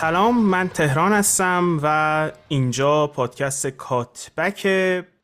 سلام من تهران هستم و اینجا پادکست کاتبک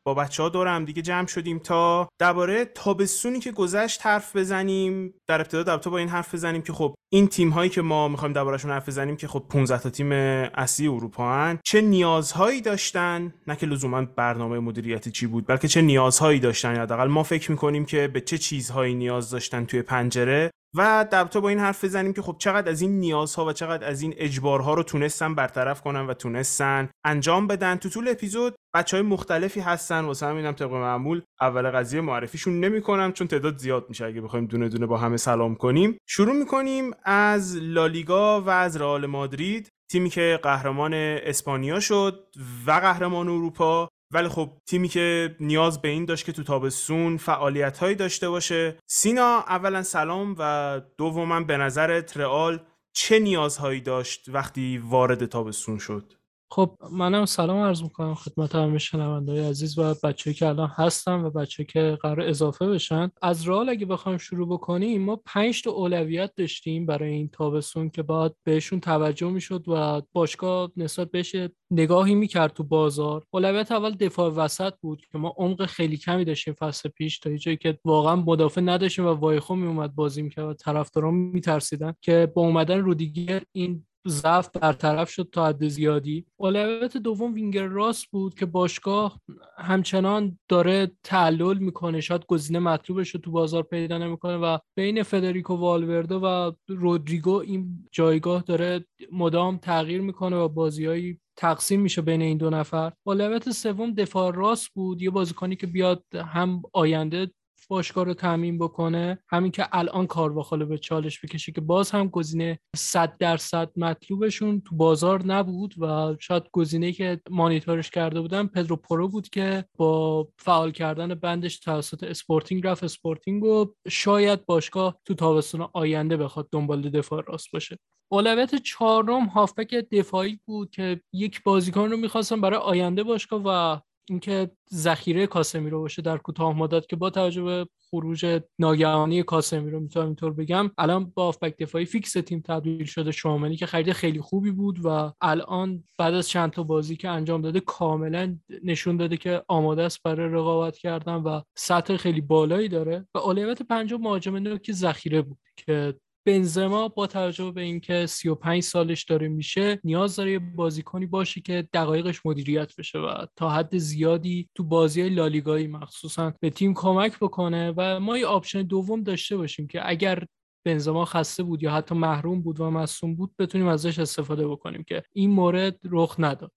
با بچه ها دور دیگه جمع شدیم تا درباره تابستونی که گذشت حرف بزنیم. در ابتدا در با این حرف بزنیم که خب این تیم هایی که ما می‌خوایم دربارهشون حرف بزنیم که خب 15 تا تیم اصلی اروپا هن چه نیازهایی داشتن؟ نه که لزوما برنامه مدیریتی چی بود بلکه چه نیازهایی داشتن؟ حداقل ما فکر می‌کنیم که به چه چیزهایی نیاز داشتن توی پنجره. و در با این حرف بزنیم که خب چقدر از این نیازها و چقدر از این اجبارها رو تونستن برطرف کنن و تونستن انجام بدن. تو طول اپیزود بچه های مختلفی هستن. واسه همینم طبق معمول اول قضیه معرفیشون نمی‌کنم چون تعداد زیاد میشه. اگه بخوایم دونه دونه با همه سلام کنیم شروع می‌کنیم از لالیگا و از رئال مادرید تیمی که قهرمان اسپانیا شد و قهرمان اروپا. ولی خب تیمی که نیاز به این داشت که تو تابستون فعالیت هایی داشته باشه. سینا اولا سلام و دوما به نظرت رئال چه نیازهایی داشت وقتی وارد تابستون شد؟ خب منم سلام عرض می‌کنم خدمت همه شنوندای عزیز و بچه‌ای که الان هستن و بچه‌ای که قرار اضافه بشن. از رال اگه بخوایم شروع بکنیم ما پنج تا اولویت داشتیم برای این تابستون که باید بهشون توجه می‌شد و باشگاه نسبت بهش نگاهی می‌کرد تو بازار. اولویت اول دفاع وسط بود که ما عمق خیلی کمی داشتیم فصل پیش تا جایی که واقعا مدافع نداشتیم و وایخو میومد بازی می‌کرد و طرفداران میترسیدن که با اومدن رودیگر این ضعف برطرف شد تا حد زیادی. اولویت دوم وینگر راست بود که باشگاه همچنان داره تعلل می‌کنه. شاید گزینه مطلوبش رو تو بازار پیدا نمی‌کنه و بین فدریکو والورده و رودریگو این جایگاه داره مدام تغییر می‌کنه و بازی‌ها هی تقسیم میشه بین این دو نفر. اولویت سوم دفاع راست بود. یه بازیکنی که بیاد هم آینده باشگاه رو تأمین بکنه. هم اینکه الان کار به چالش بکشه که باز هم گزینه 100 درصد مطلوبشون تو بازار نبود و شاید گزینه که مانیتورش کرده بودن پدرو پورو بود که با فعال کردن بندش توسط اسپورتینگ رفت. اسپورتینگ و شاید باشگاه تو تابستون آینده بخواد دنبال دفاع راست باشه. اولویت چهارم هافبک دفاعی بود که یک بازیکن رو می‌خواستم برای آینده باشگاه و اینکه ذخیره کاسمیرو باشه در کوتاه مدت که با توجه به خروج ناگهانی کاسمیرو می‌تونم اینطور بگم الان با آفبک دفاعی فیکس تیم تبدیل شده شاملی که خرید خیلی خوبی بود و الان بعد از چند تا بازی که انجام داده کاملا نشون داده که آماده است برای رقابت کردن و سطح خیلی بالایی داره. و اولویت پنجم مهاجم که ذخیره بود که بنزما با توجه به اینکه 35 سالش داره میشه نیاز داره یه بازیکنی باشه که دقایقش مدیریت بشه و تا حد زیادی تو بازی لالیگایی مخصوصا به تیم کمک بکنه و ما یه option دوم داشته باشیم که اگر بنزما خسته بود یا حتی محروم بود و مصدوم بود بتونیم ازش استفاده بکنیم که این مورد رخ نداد.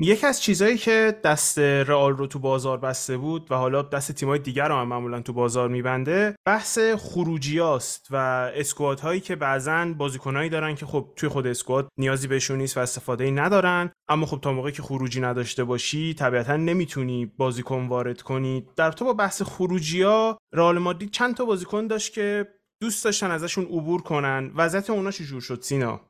یکی از چیزهایی که دست رئال رو تو بازار بسته بود و حالا دست تیمای دیگر رو هم معمولا تو بازار میبنده بحث خروجیاست و squad هایی که بعضا بازیکنایی دارن که خب توی خود squad نیازی بهشون نیست و استفاده ای ندارن اما خب تا موقعی که خروجی نداشته باشی طبیعتا نمی‌تونی بازیکن وارد کنی. در ارتباط با بحث خروجی ها رئال مادرید چند تا بازیکن داشت که دوست داشتن ازشون عبور کنن. وضعیت اونا چجور شد سینا؟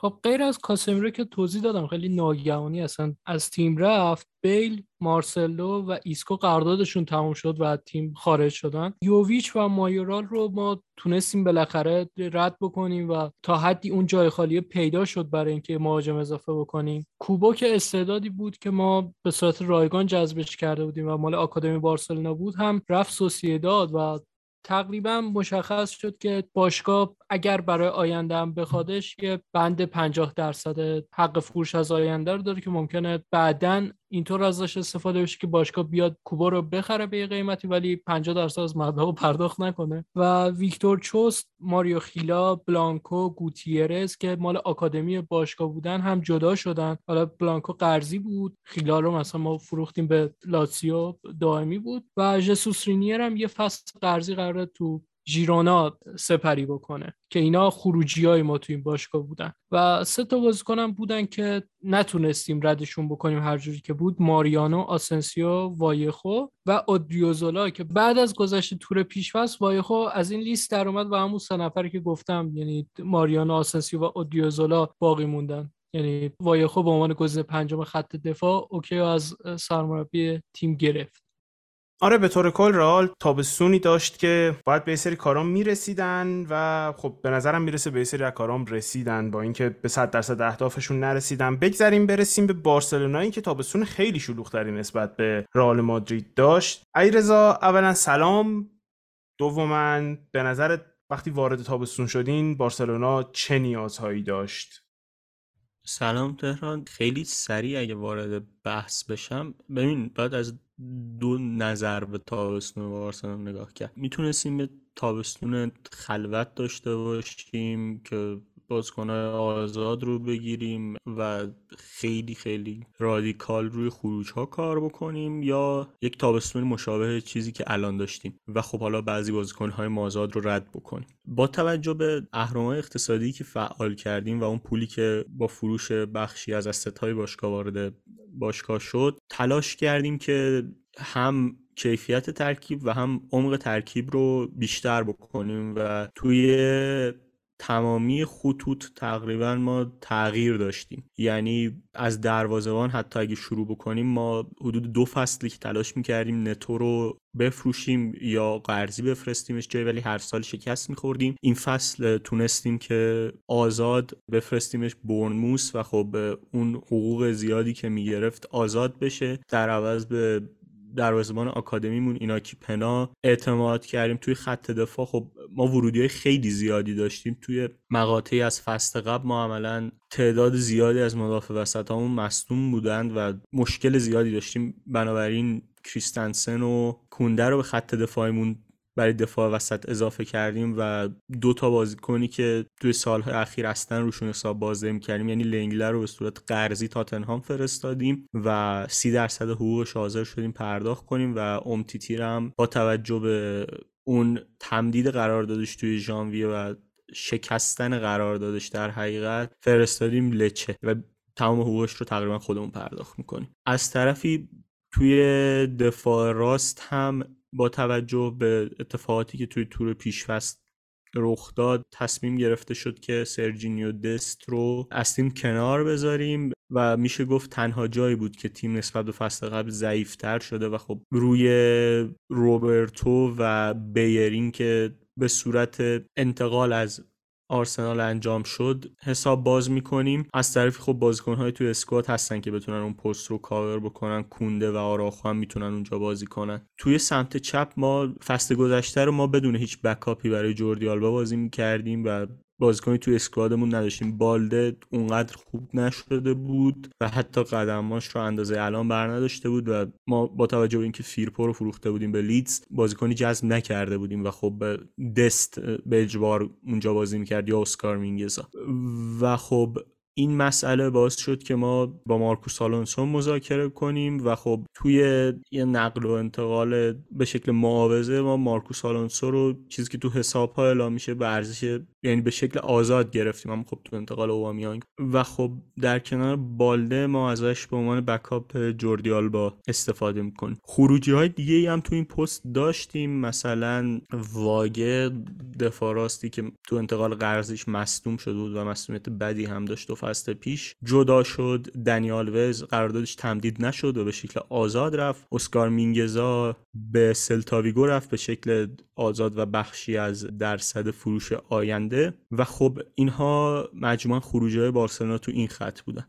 خب غیر از کاسمیرو که توضیح دادم خیلی ناگهانی اصلا از تیم رفت. بیل مارسلو و ایسکو قراردادشون تموم شد و از تیم خارج شدن. یوویچ و مایورال رو ما تونستیم بالاخره رد بکنیم و تا حدی اون جای خالی پیدا شد برای اینکه مهاجم اضافه بکنیم. کوبو که استعدادی بود که ما به صورت رایگان جذبش کرده بودیم و مال آکادمی بارسلونا بود هم رفت سوسیداد و تقریبا مشخص شد که باشگاه اگر برای آینده هم بخوادش یه بند 50 درصد حق فروش از آینده رو داره که ممکنه بعدا اینطور ازش استفاده بشه که باشگاه بیاد کوبا رو بخره به قیمتی ولی 50 درصد از مبلغ پرداخت نکنه. و ویکتور چوست ماریو خیلا بلانکو گوتیرز که مال آکادمی باشگاه بودن هم جدا شدن. حالا بلانکو قرضی بود خیلا رو مثلا ما فروختیم به لاتسیو دائمی بود. و ژسوس رینیر هم یه فصل قرضی قرار تو ژیرونا سپری بکنه که اینا خروجی های ما تو این باشگاه بودن. و سه تا بازیکنم بودن که نتونستیم ردشون بکنیم هر جوری که بود. ماریانو آسنسیو وایخو و اودریوزولا که بعد از گذشت تور پیش‌فصل وایخو از این لیست در اومد و همون سه نفری که گفتم یعنی ماریانو آسنسیو و اودریوزولا باقی موندن. یعنی وایخو به عنوان گزینه پنجم خط دفاع OK از سرمربی تیم گرفت. آره به طور کل رئال تابستونی داشت که باید به سری کارام می‌رسیدن و خب به نظرم می‌رسه به سری کارام رسیدن با اینکه به 100 درصد اهدافشون نرسیدن. بگذریم برسیم به بارسلونایی که تابستون خیلی شلوغتری نسبت به رئال مادرید داشت. ایرزا اولا سلام. دوما به نظر وقتی وارد تابستون شدین بارسلونا چه نیازهایی داشت؟ سلام تهران. خیلی سریع اگه وارد بحث بشم. ببین بعد از دو نظر به تابستون بارسلونا نگاه کرد. می‌تونستیم به تابستون خلوت داشته باشیم که بازیکنهای آزاد رو بگیریم و خیلی خیلی رادیکال روی خروج ها کار بکنیم یا یک تابستون مشابه چیزی که الان داشتیم. و خب حالا بعضی بازیکن های مازاد رو رد بکنیم. با توجه به اهرام اقتصادی که فعال کردیم و اون پولی که با فروش بخشی از استت های باشگاه وارد باشگاه شد تلاش کردیم که هم کیفیت ترکیب و هم عمق ترکیب رو بیشتر بکنیم و توی تمامی خطوط تقریبا ما تغییر داشتیم. یعنی از دروازهبان حتی اگه شروع بکنیم ما حدود دو فصلی که تلاش می‌کردیم نتو رو بفروشیم یا قرضی بفرستیمش جای ولی هر سال شکست میخوردیم. این فصل تونستیم که آزاد بفرستیمش برنموس و خب اون حقوق زیادی که می‌گرفت آزاد بشه. در عوض به دروازه‌بان آکادمیمون ایناکی پنا اعتماد کردیم توی خط دفاع. خب ما ورودی های خیلی زیادی داشتیم توی مقاطعی از فصل قبل. ما عملا تعداد زیادی از مدافع وسط همون مصدوم بودند و مشکل زیادی داشتیم. بنابراین کریستنسن و کونده رو به خط دفاعمون برای دفاع وسط اضافه کردیم و دو تا بازیکنی که توی سالهای اخیر اصلا روشون حساب بازی کردیم یعنی لنگلر رو به صورت قرضی تاتنهام فرستادیم و سی درصد حقوقش حاضر شدیم پرداخت کنیم و امتیتی هم با توجه به اون تمدید قراردادش توی ژانویه و شکستن قراردادش در حقیقت فرستادیم لچه و تمام حقوقش رو تقریبا خودمون پرداخت می‌کنیم. از طرفی توی دفاع راست هم با توجه به اتفاقاتی که توی تور پیشفست رخ داد تصمیم گرفته شد که سرجینیو دست رو از تیم کنار بذاریم و میشه گفت تنها جایی بود که تیم نسبت به فصل قبل ضعیفتر شده و خب روی روبرتو و بیرین که به صورت انتقال از آرسنال انجام شد حساب باز می‌کنیم. از طرفی خب بازیکن های توی squad هستن که بتونن اون پست رو کاور بکنن کونده و آراخو هم می‌تونن اونجا بازی کنن. توی سمت چپ ما فصل گذشته رو ما بدون هیچ backup ی برای جوردی آلبا بازی می‌کردیم و بازیکنی توی squad مون نداشتیم. بالده اونقدر خوب نشده بود و حتی قدماش رو اندازه الان بر نداشته بود و ما با توجه به اینکه فیرپو رو فروخته بودیم به لیدز بازیکنی جذب نکرده بودیم و خب دست به اجبار اونجا بازی می‌کرد یا اسکار مینگزا. و خب این مسئله باعث شد که ما با مارکوس آلونسو مذاکره کنیم و خب توی یه نقل و انتقال به شکل معاوضه ما مارکوس آلونسو رو چیزی که تو حساب ها اعلام میشه به ارزش یعنی به شکل آزاد گرفتیم. اما خب تو انتقال اووامیانگ و خب در کنار بالده ما ازش به عنوان بکاپ جوردی آلبا استفاده می‌کنیم. خروجی های دیگه هم تو این پست داشتیم. مثلا واگه دفاع راستی که تو انتقال قرضیش مصدوم شده بود و مصدومیت بدی هم داشت و فصل پیش جدا شد دنیال وز قراردادش تمدید نشد و به شکل آزاد رفت. اسکار مینگزا به سلتاویگو رفت به شکل آزاد و بخشی از درصد فروش آینده و خب اینها مجموعا خروجی بارسلونا تو این خط بودن.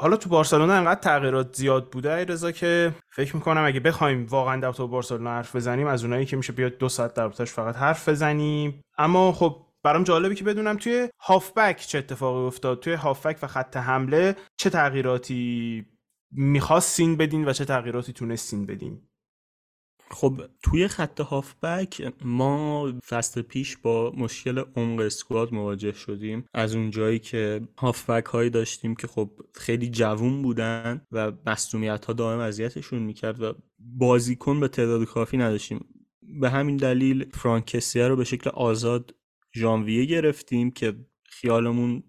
حالا تو بارسلونا انقدر تغییرات زیاد بوده رضا که فکر می‌کنم اگه بخوایم واقعا در بارسلونا حرف بزنیم از اونایی که میشه بیاد دو ساعت در فقط حرف بزنیم. اما خب برام جالبه که بدونم توی هافبک چه اتفاقی افتاد توی هافبک و خط حمله چه تغییراتی می‌خواستین بدین و چه تغییراتی تونستین بدین؟ خب توی خط هافبک ما فصل پیش با مشکل عمق اسکواد مواجه شدیم. از اون جایی که هافبک هایی داشتیم که خب خیلی جوون بودن و مصومیت ها دائم اذیتشون می‌کرد و بازیکن به تعداد کافی نداشتیم. به همین دلیل فرانکسیا رو به شکل آزاد ژانویه گرفتیم که خیالمون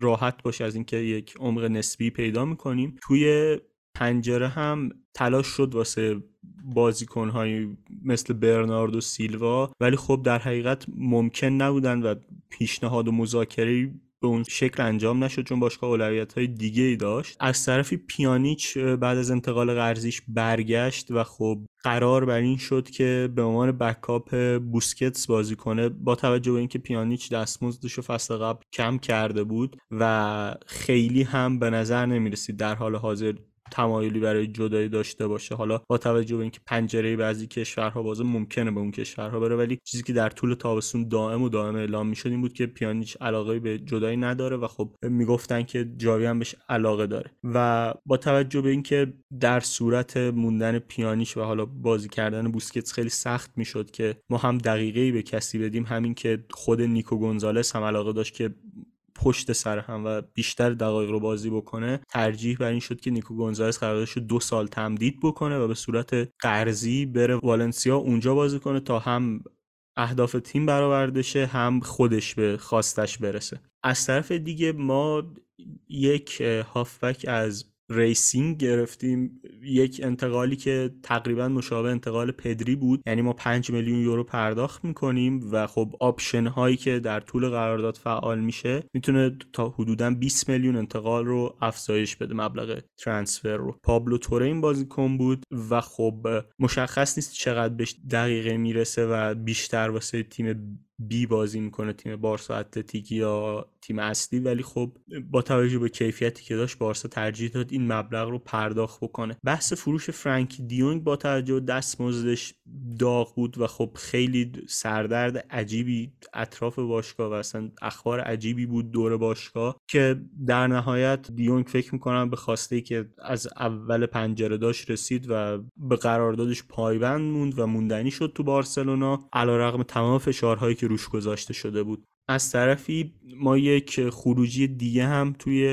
راحت باشه از اینکه یک عمق نسبی پیدا می‌کنیم. توی پنجره هم تلاش شد واسه بازیکنهایی مثل برنارد و سیلوا ولی خب در حقیقت ممکن نبودن و پیشنهاد و مذاکره به اون شکل انجام نشد چون باشگاه اولویت های دیگه ای داشت. از طرفی پیانیچ بعد از انتقال قرضیش برگشت و خب قرار بر این شد که به عنوان بکاپ بوسکتس بازی کنه. با توجه به اینکه پیانیچ دستمزدش رو فصل قبل کم کرده بود و خیلی هم به نظر نمی‌رسید در حال حاضر تمایلی برای جدایی داشته باشه. حالا با توجه به اینکه پنجره بعضی کشورها بازه ممکنه به اون کشورها بره ولی چیزی که در طول تابستون دائم و دائم اعلام می‌شد این بود که پیانیچ علاقه به جدایی نداره و خب می‌گفتن که جاوی هم بهش علاقه داره. و با توجه به اینکه در صورت موندن پیانیش و حالا بازی کردن بوسکتس خیلی سخت می‌شد که ما هم دقیقه به کسی بدیم همین که خود نیکو گونزالس هم علاقه داشت که پشت سر هم و بیشتر دقایق رو بازی بکنه ترجیح بر این شد که نیکو گونزالس قراردادش رو دو سال تمدید بکنه و به صورت قرضی بره والنسیا اونجا بازی کنه تا هم اهداف تیم برآورده شه هم خودش به خواستش برسه. از طرف دیگه ما یک هافبک از ریسینگ گرفتیم. یک انتقالی که تقریبا مشابه انتقال پدری بود. یعنی ما 5 میلیون یورو پرداخت می‌کنیم و خب option هایی که در طول قرارداد فعال میشه می‌تونه تا حدودا 20 میلیون انتقال رو افزایش بده مبلغ transfer رو. پابلو توره این بازیکن بود و خب مشخص نیست چقدر بهش دقیقه می‌رسه و بیشتر واسه تیم بی بازی می‌کنه تیم بارسا اتلتیک یا تیم اصلی ولی خب با توجه به کیفیتی که داشت بارسا ترجیح داد این مبلغ رو پرداخت بکنه. بحث فروش فرانکی دیونگ با توجه به دستمزدش داغ بود و خب خیلی سردرد عجیبی اطراف باشگاه و اصلا اخبار عجیبی بود دور باشگاه که در نهایت دیونگ فکر می‌کنم به خواسته که از اول پنجره داشت رسید و به قراردادش پایبند موند و موندنی شد تو بارسلونا علیرغم تمام فشارهایی که روش گذاشته شده بود. از طرفی ما یک خروجی دیگه هم توی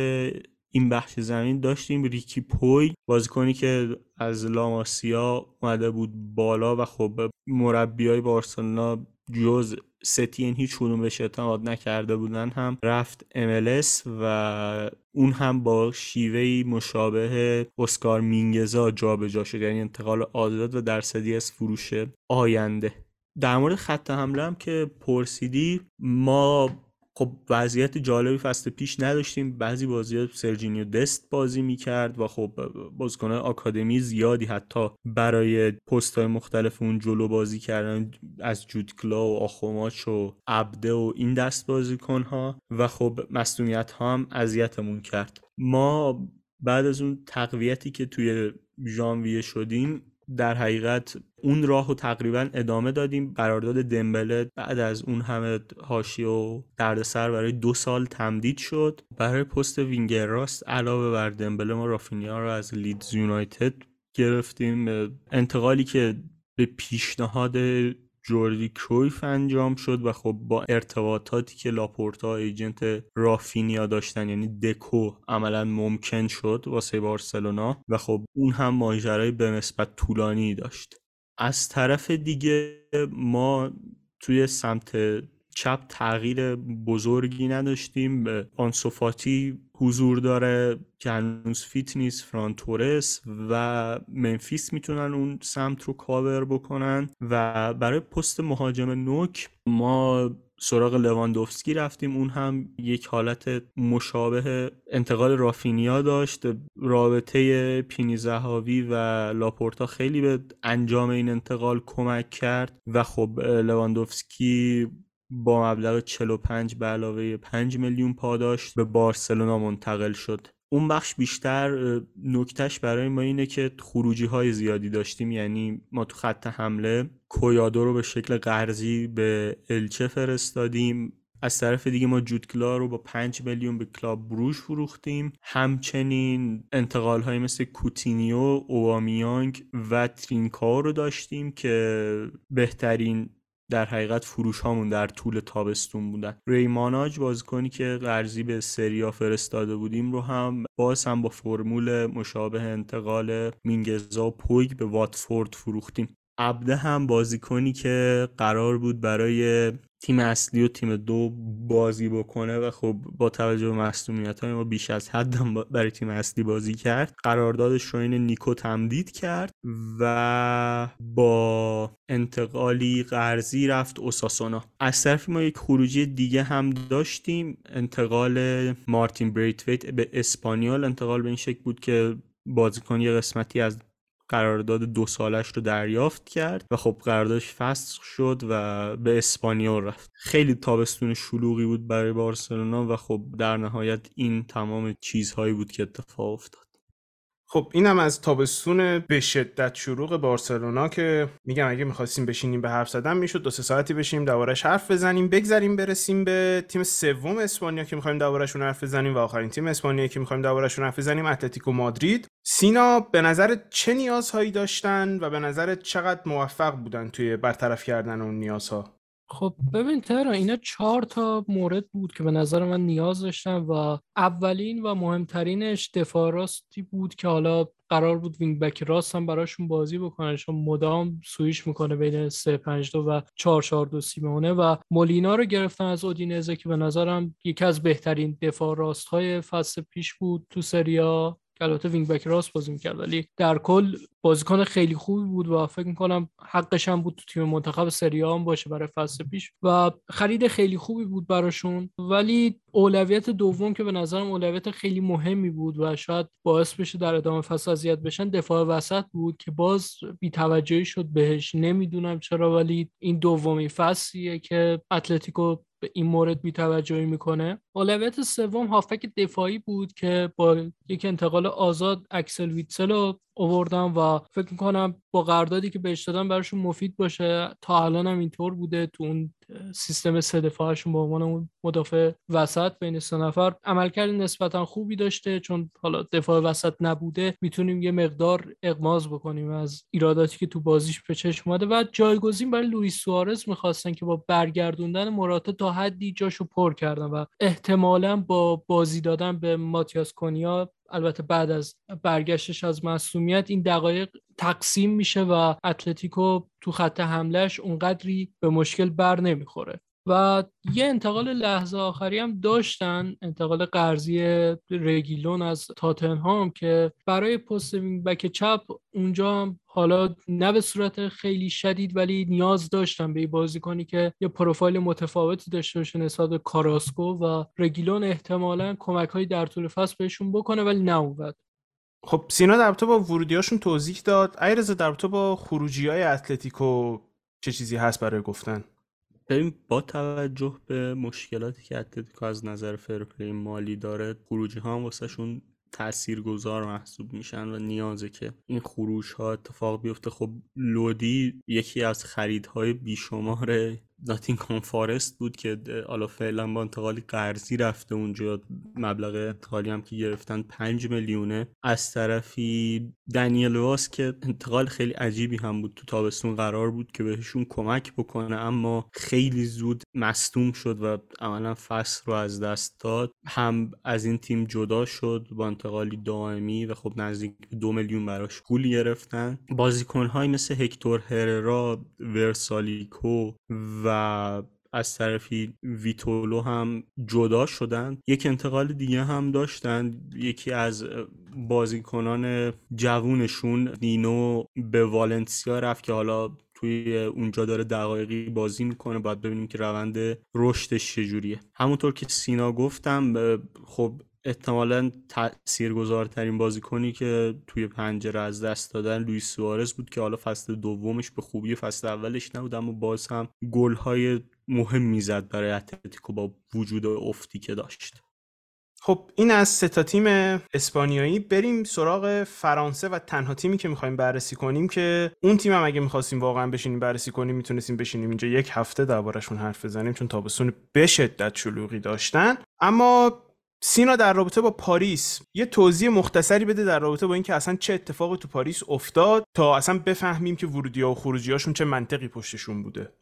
این بخش زمین داشتیم. ریکی پوی بازیکنی که از لاماسیا اومده بود بالا و خب مربی های بارسلونا جز ستین هیچ بهش اعتماد نکرده بودن هم رفت MLS و اون هم با شیوهی مشابه اسکار مینگزا جابجا جا شد. یعنی انتقال آزاد و درصدی از فروش آینده. در مورد خط حمله هم که پرسیدی ما خب وضعیت جالبی فصل پیش نداشتیم. بعضی بازی سرجینیو دست بازی می‌کرد و خب بازیکنان آکادمی زیادی حتی برای پست های مختلف اون جلو بازی کردن از جودکلا و آخوماچ و عبده و این دست بازیکن ها و خب مصدومیت ها هم اذیتمون کرد. ما بعد از اون تقویتی که توی ژانویه شدیم در حقیقت اون راه رو تقریبا ادامه دادیم. قرارداد دمبله بعد از اون همه هاشی و دردسر برای دو سال تمدید شد. برای پست وینگر راست علاوه بر دمبله ما رافینیا رو از لیدز یونایتد گرفتیم. انتقالی که به پیشنهاد جوردی کرویف انجام شد و خب با ارتباطاتی که لاپورتا agent رافینیا داشتن یعنی دکو عملا ممکن شد واسه بارسلونا و خب اون هم ماجرای به نسبت طولانی داشت. از طرف دیگه ما توی سمت چپ تغییر بزرگی نداشتیم. آنسوفاتی حضور داره که هنوز fit نیست فران تورس و ممفیس می‌تونن اون سمت رو کاور بکنن. و برای پست مهاجم نوک ما سراغ لواندوفسکی رفتیم. اون هم یک حالت مشابه انتقال رافینیا داشت. رابطه پینی زهاوی و لاپورتا خیلی به انجام این انتقال کمک کرد. و خب لواندوفسکی با مبلغ 45 به علاوه 5 میلیون پاداش به بارسلونا منتقل شد. اون بخش بیشتر نکتهش برای ما اینه که خروجی های زیادی داشتیم یعنی ما تو خط حمله کویادو رو به شکل قرضی به الچه فرستادیم. از طرف دیگه ما جوتگلا رو با 5 میلیون به کلاب بروژ فروختیم. همچنین انتقال های مثل کوتینیو، اوبامیانگ و ترینکائو رو داشتیم که بهترین در حقیقت فروش هامون در طول تابستون بودن. ری ماناج بازیکنی که قرضی به سریا فرستاده بودیم رو هم باز هم با فرمول مشابه انتقال مینگسا و پویگ به واتفورد فروختیم. عبده هم بازیکنی که قرار بود برای تیم اصلی و تیم دو بازی بکنه و خب با توجه به مصدومیت های ما بیش از حد برای تیم اصلی بازی کرد. قراردادش رو این نیکو تمدید کرد و با انتقالی قرضی رفت اوساسونا. از طرفی ما یک خروجی دیگه هم داشتیم انتقال مارتین بریتویت به اسپانیال انتقال به این شکل بود که بازیکن یه قسمتی از قرارداد دو سالش رو دریافت کرد و خب قراردادش فسخ شد و به اسپانیول رفت. خیلی تابستون شلوغی بود برای بارسلونا و خب در نهایت این تمام چیزهایی بود که اتفاق افتاد. خب اینم از تابستون به شدت شروع بارسلونا که میگم اگه می‌خواستیم بشینیم به حرف زدن می‌شد دو سه ساعتی بشینیم دوارش حرف بزنیم بگذریم برسیم به تیم سوم اسپانیا که می‌خوایم دوارشون حرف بزنیم و آخرین تیم اسپانیا که می‌خوایم دوارشون حرف بزنیم اتلتیکو مادرید. سینا به نظر چه نیازهایی داشتن و به نظر چقدر موفق بودن توی برطرف کردن اون نیازها؟ خب ببین ترا اینا چهار تا مورد بود که به نظر من نیاز داشتن و اولین و مهمترینش دفاع راستی بود که حالا قرار بود wing back راست هم براشون بازی بکنن چون مدام سویش می‌کنه بین 3 5 2 و 4 4 2 سیمونه و مولینا رو گرفتن از اودینزه که به نظرم یکی از بهترین دفاع راست های فصل پیش بود تو سریا که البته wing back راست بازی می‌کرد ولی در کل بازیکن خیلی خوبی بود و فکر می‌کنم حقش هم بود تو تیم منتخب سری هم باشه برای فصل پیش و خرید خیلی خوبی بود براشون. ولی اولویت دوم که به نظرم اولویت خیلی مهمی بود و شاید باعث بشه در ادامه فصل اذیت بشن دفاع وسط بود که باز بی‌توجهی شد بهش. نمی‌دونم چرا ولی این دومی فصلیه که اتلتیکو به این مورد بیتوجهی می‌کنه. اولویت سوم هافبک دفاعی بود که با یک انتقال آزاد اکسل ویتسل رو اووردم و فکر می‌کنم با قراردادی که بهش دادم براشون مفید باشه. تا الان هم اینطور بوده تو اون سیستم سه دفاعشون به عنوان اون مدافع وسط بین سه نفر. عملکرد نسبتا خوبی داشته چون حالا دفاع وسط نبوده. می‌تونیم یه مقدار اغماض بکنیم از ایراداتی که تو بازیش به چشم اومده و جایگزین برای لوئیس سوارز می‌خواستن که با برگردوندن موراتا تا حدی جاشو پر کردن و احتمالا با بازی دادن به ماتیاس کنیا البته بعد از برگشتش از مصومیت این دقایق تقسیم میشه و اتلتیکو تو خط حملهش اونقدری به مشکل بر نمی‌خوره. و یه انتقال لحظه آخری هم داشتن انتقال قرضی رگیلون از تاتنهام که برای پست بک چپ اونجا حالا نه به صورت خیلی شدید ولی نیاز داشتن به بازیکنی که یه پروفایل متفاوتی داشته باشه نسبت به کاراسکو و رگیلون احتمالا کمک هایی در طول فصل بهشون بکنه ولی نه خب سینا در با ورودیاشون توضیح داد. ایرزا در با خروجی های اتلتیکو چه چیزی هست برای گفتن؟ ببین با توجه به مشکلاتی که اتلتیکو از نظر فرپلی مالی داره خروجی ها هم واسه تاثیرگذار محسوب میشن و نیازه که این خروش ها اتفاق بیفته. خب لودی یکی از خریدهای بیشمار ناتینگهام فارست بود که حالا فعلا با انتقالی قرضی رفته اونجا. مبلغ انتقالی هم که گرفتن پنج میلیونه. از طرفی دنیل واس که انتقال خیلی عجیبی هم بود. تو تابستون قرار بود که بهشون کمک بکنه اما خیلی زود مصدوم شد و عملا فصل رو از دست داد. هم از این تیم جدا شد با انتقالی دائمی و خب نزدیک دو میلیون براش پول گرفتن. بازیکنهایی مثل هکتور هررا ورسالیکو و از طرفی ویتولو هم جدا شدن. یک انتقال دیگه هم داشتن. یکی از بازیکنان جوونشون نینو به والنسیا رفت که حالا توی اونجا داره دقایقی بازی می‌کنه. باید ببینیم که روند رشدش چجوریه. همونطور که سینا گفتم خب احتمالا تاثیرگذارترین بازیکنی که توی پنجره از دست دادن لوئیس سوارز بود که حالا فصل دومش به خوبی فصل اولش نبود اما باز هم گل‌های مهم می‌زد برای اتلتیکو با وجود افتی که داشت. خب این از سه تا تیم اسپانیایی. بریم سراغ فرانسه و تنها تیمی که می‌خوایم بررسی کنیم که اون تیم هم اگه می‌خواستیم واقعا بشینیم بررسی کنیم می‌تونستیم بشینیم اینجا یک هفته دربارشون حرف بزنیم چون تابستون به شدت شلوغی داشتن. اما سینا در رابطه با پاریس یه توضیح مختصری بده در رابطه با اینکه اصلا چه اتفاقی تو پاریس افتاد تا اصلا بفهمیم که ورودی و خروجی هاشون چه منطقی پشتشون بوده.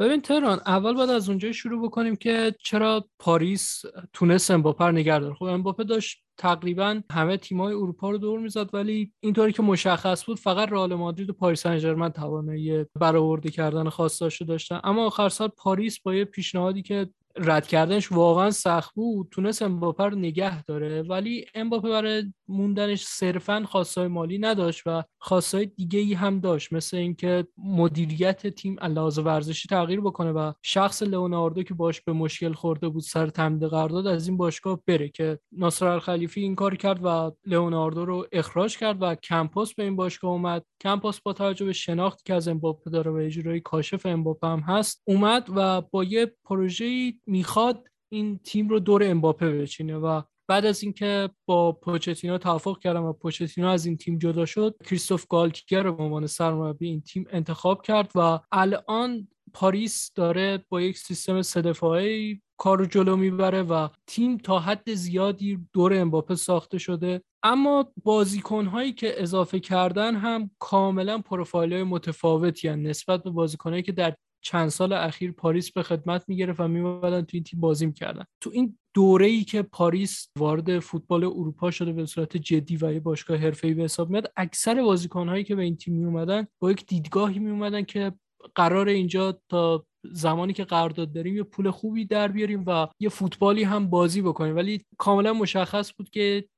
ببین تهران اول باید از اونجا شروع بکنیم که چرا پاریس تونست امباپه رو نگه خب امباپه داشت تقریبا همه تیمای اروپا رو دور می‌زد ولی اینطوری که مشخص بود فقط رئال مادرید و پاریس سن توانایی برآورده کردن خواستاشو داشتن. اما آخر سال پاریس با یه پیشنهادی که رد کردنش واقعا سخت بود. تونست امباپه رو نگه داره. ولی امباپه برای موندنش صرفا خواستای مالی نداشت و خواستای دیگه ای هم داشت مثل اینکه مدیریت تیم لحاظ ورزشی تغییر بکنه و شخص لئوناردو که باش به مشکل خورده بود سر تمدید قرارداد از این باشگاه بره که ناصر الخلیفی این کار کرد و لئوناردو رو اخراج کرد و کمپوس به این باشگاه اومد. کمپوس با توجه به شناختی که از امباپه داره و اجرای کاشف امباپه هم هست اومد و با یه پروژه می‌خواد این تیم رو دور امباپه بچینه و بعد از اینکه با پوچتینو توافق کردم و پوچتینو از این تیم جدا شد کریستوف گالتیگر رو به عنوان سرمربی این تیم انتخاب کرد و الان پاریس داره با یک سیستم سه دفاعی کار جلو می‌بره و تیم تا حد زیادی دور امباپه ساخته شده. اما بازیکن هایی که اضافه کردن هم کاملا پروفایل های متفاوتی هن نسبت به بازیکن هایی که در چند سال اخیر پاریس به خدمت می‌گرفت و میمدن تو این تیم بازی می‌کردن تو این دوره ای که پاریس وارد فوتبال اروپا شده به صورت جدی و یه باشگاه حرفه‌ای به حساب میاد اکثر بازیکن‌هایی که به این تیم می اومدن با یک دیدگاهی می اومدن که قرار اینجا تا زمانی که قرارداد داریم یه پول خوبی در بیاریم و یه فوتبالی هم بازی بکنیم. ولی کاملا مشخص بود که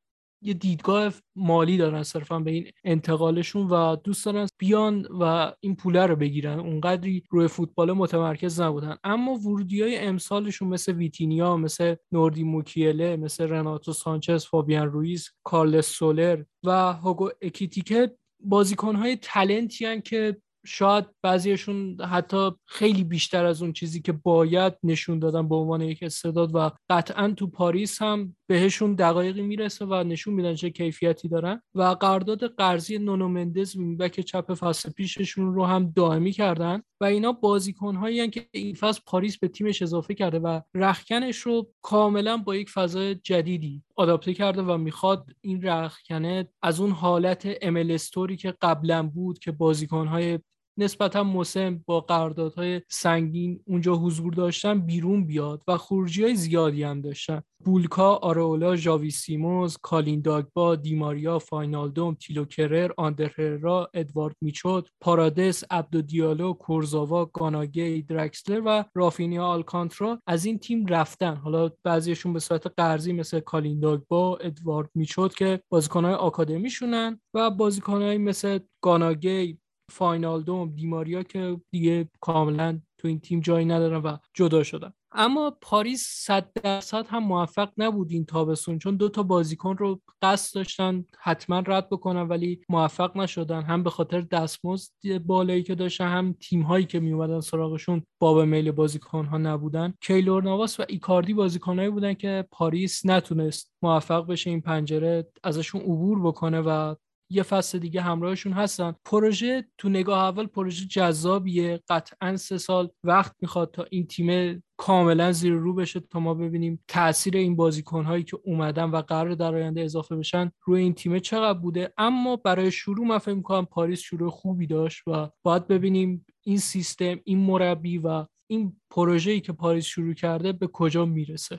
یه دیدگاه مالی دارن صرفا به این انتقالشون و دوست دارن بیان و این پوله رو بگیرن. اونقدری روی فوتبال متمرکز نبودن. اما ورودی های امسالشون مثل ویتینیا مثل نوردی موکیله مثل رناتو سانچز فابیان رویز کارلس سولر و هوگو اکیتیکه بازیکن های تلنتی که شاید بعضیشون حتی خیلی بیشتر از اون چیزی که باید نشون دادن به عنوان یک استعداد و قطعا تو پاریس هم بهشون دقایقی می‌رسه و نشون میدن چه کیفیتی دارن. و قرارداد قرضی نونو مندز وینبک چپ فصل پیششون رو هم دائمی کردن. و اینا بازیکن هایی که این فصل پاریس به تیمش اضافه کرده و رخکنش رو کاملا با یک فضای جدیدی آداپته کرده و می‌خواد این رخکنه از اون حالت املستوری که قبلا بود که بازیکن های نسبتا مسن با قراردادهای سنگین اونجا حضور داشتن بیرون بیاد و خروجی های زیادی هم داشتن. بولکا، آرئولا، ژاوی سیموز، کالین داگبا، دیماریا، فاینالدوم، تیلو کرر، آندر هررا، ادوارد میچود، پارادس، عبدو دیالو، کورزاوا، گانا گی، درکسلر و رافینیا آلکانترا از این تیم رفتن. حالا بعضیشون به صورت قرضی مثل کالین داگبا، ادوارد میچود که بازیکنهای آکادمیشونن و بازیکنهای مثل گانا گی، فاینالدوم دیماریا که دیگه کاملا تو این تیم جایی ندارن و جدا شدن. اما پاریس صد درصد هم موفق نبود این تابستون چون دو تا بازیکن رو قصد داشتن حتما رد بکنن ولی موفق نشدن. هم به خاطر دستمزد بالایی که داشتن هم تیم هایی که می اومدن سراغشون باب میل بازیکن ها نبودن. کیلور ناواس و ایکاردی بازیکنهایی بودن که پاریس نتونست موفق بشه این پنجره ازشون عبور بکنه و یه فصل دیگه همراهشون هستن. پروژه تو نگاه اول پروژه جذابیه. قطعا سه سال وقت می‌خواد تا این تیم کاملا زیر رو بشه تا ما ببینیم تاثیر این بازیکن هایی که اومدن و قرار در آینده اضافه بشن روی این تیم چقدر بوده. اما برای شروع من فکر می‌کنم پاریس شروع خوبی داشت و باید ببینیم این سیستم این مربی و این پروژه‌ای که پاریس شروع کرده به کجا می‌رسه.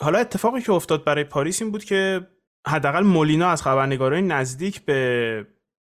حالا اتفاقی که افتاد برای پاریس این بود که حداقل مولینا از خبرنگارای نزدیک به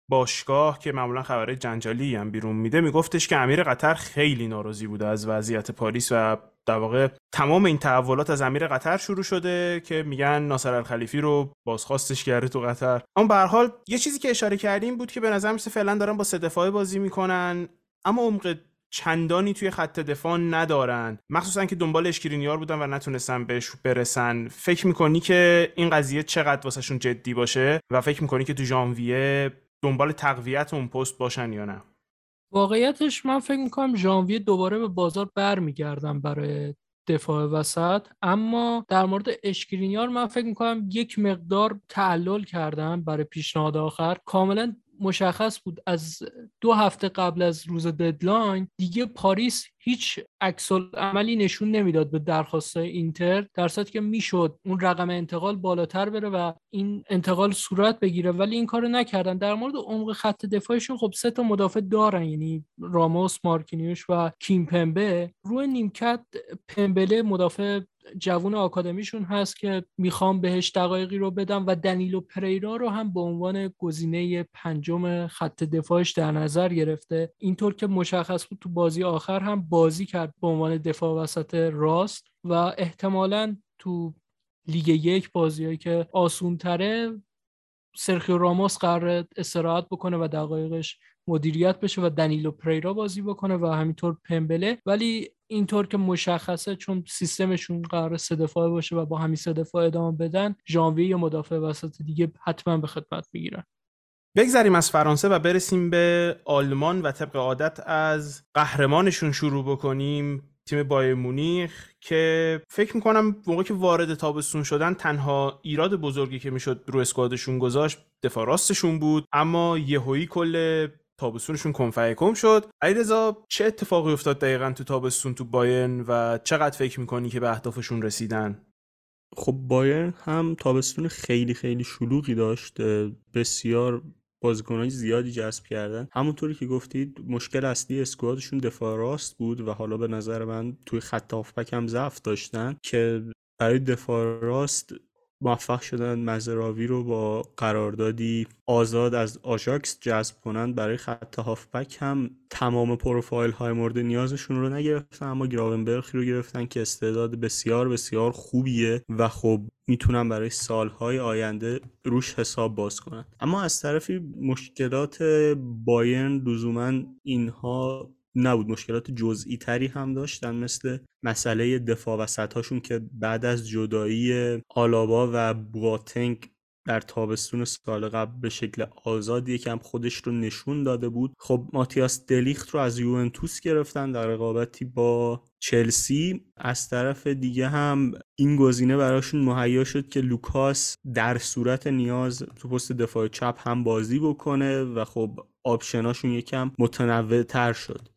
باشگاه که معمولا خبرهای جنجالی هم بیرون میده میگفتش که امیر قطر خیلی ناراضی بوده از وضعیت پاریس و در واقع تمام این تحولات از امیر قطر شروع شده که میگن ناصر الخلیفی رو بازخواستش کرده تو قطر. اما به حال یه چیزی که اشاره کردیم بود که به نظر میسه فعلا دارن با سه بازی می‌کنن اما عمق چندانی توی خط دفاع ندارن. مخصوصا که دنبال اشکرینیار بودن و نتونستن بهش برسن. فکر می‌کنی که این قضیه چقدر واسهشون جدی باشه و فکر می‌کنی که تو ژانویه دنبال تقویت اون پست باشن یا نه؟ واقعیتش من فکر می‌کنم ژانویه دوباره به بازار برمیگردم برای دفاع وسط. اما در مورد اشکرینیار من فکر می‌کنم یک مقدار تعلل کردم برای پیشنهاد آخر. کاملا مشخص بود. از دو هفته قبل از روز deadline دیگه پاریس هیچ عکس‌العملی نشون نمی‌داد به درخواست اینتر در که می‌شد اون رقم انتقال بالاتر بره و این انتقال صورت بگیره. ولی این کارو نکردن. در مورد عمق خط دفاعشون خب سه تا مدافع دارن یعنی راموس مارکینیوش و کیمپمبه روی نیمکت پمبله مدافع جوون آکادمیشون هست که می‌خوام بهش دقایقی رو بدم و دنیلو پریرا رو هم به عنوان گزینه پنجم خط دفاعش در نظر گرفته. اینطور که مشخص بود تو بازی آخر هم بازی کرد به عنوان دفاع وسط راست و احتمالا تو لیگ یک بازیهایی که آسون تره سرخیو راموس قرار استراحت بکنه و دقایقش مدیریت بشه و دنیلو پریرا بازی بکنه و همینطور پمبله. ولی اینطور که مشخصه چون سیستمشون قرار سه دفاعه باشه و با همین سه دفاع ادامه بدن ژانویه یا مدافع وسط دیگه حتما به خدمت می‌گیرن. بگذریم از فرانسه و برسیم به آلمان و طبق عادت از قهرمانشون شروع بکنیم. تیم بایر مونیخ که فکر می‌کنم موقع که وارد تابستون شدن تنها ایراد بزرگی که می‌شد رو اسکوادشون گذاشت دفاع راستشون بود. اما یهویی کل تابستونشون کنفیکم شد. علیرضا چه اتفاقی افتاد دقیقا تو تابستون تو بایرن و چقدر فکر می‌کنی که به اهدافشون رسیدن؟ خب بایرن هم تابستون خیلی خیلی شلوغی داشت. بسیار بازیکنهای زیادی جذب کردن. همونطوری که گفتید مشکل اصلی اسکوادشون دفاع راست بود و حالا به نظر من توی خط هافبک هم ضعف داشتن که برای دفاع راست موفق شدن مزراوی رو با قراردادی آزاد از آژاکس جذب کنند برای خط هافبک هم تمام پروفایل های مورد نیازشون رو نگرفتن اما گراونبرخی رو گرفتن که استعداد بسیار بسیار خوبیه و خب می‌تونن برای سالهای آینده روش حساب باز کنن. اما از طرفی مشکلات بایرن لزوما اینها نبود. مشکلات جزئی تری هم داشتن مثل مسئله دفاع وسط هاشون که بعد از جدایی آلابا و بواتنگ در تابستون سال قبل به شکل آزاد یکم خودش رو نشون داده بود. خب ماتیاس دلیخت رو از یوونتوس گرفتن در رقابتی با چلسی. از طرف دیگه هم این گزینه براشون مهیا شد که لوکاس در صورت نیاز تو پست دفاع چپ هم بازی بکنه و خب آپشناشون یکم متنوع تر شد.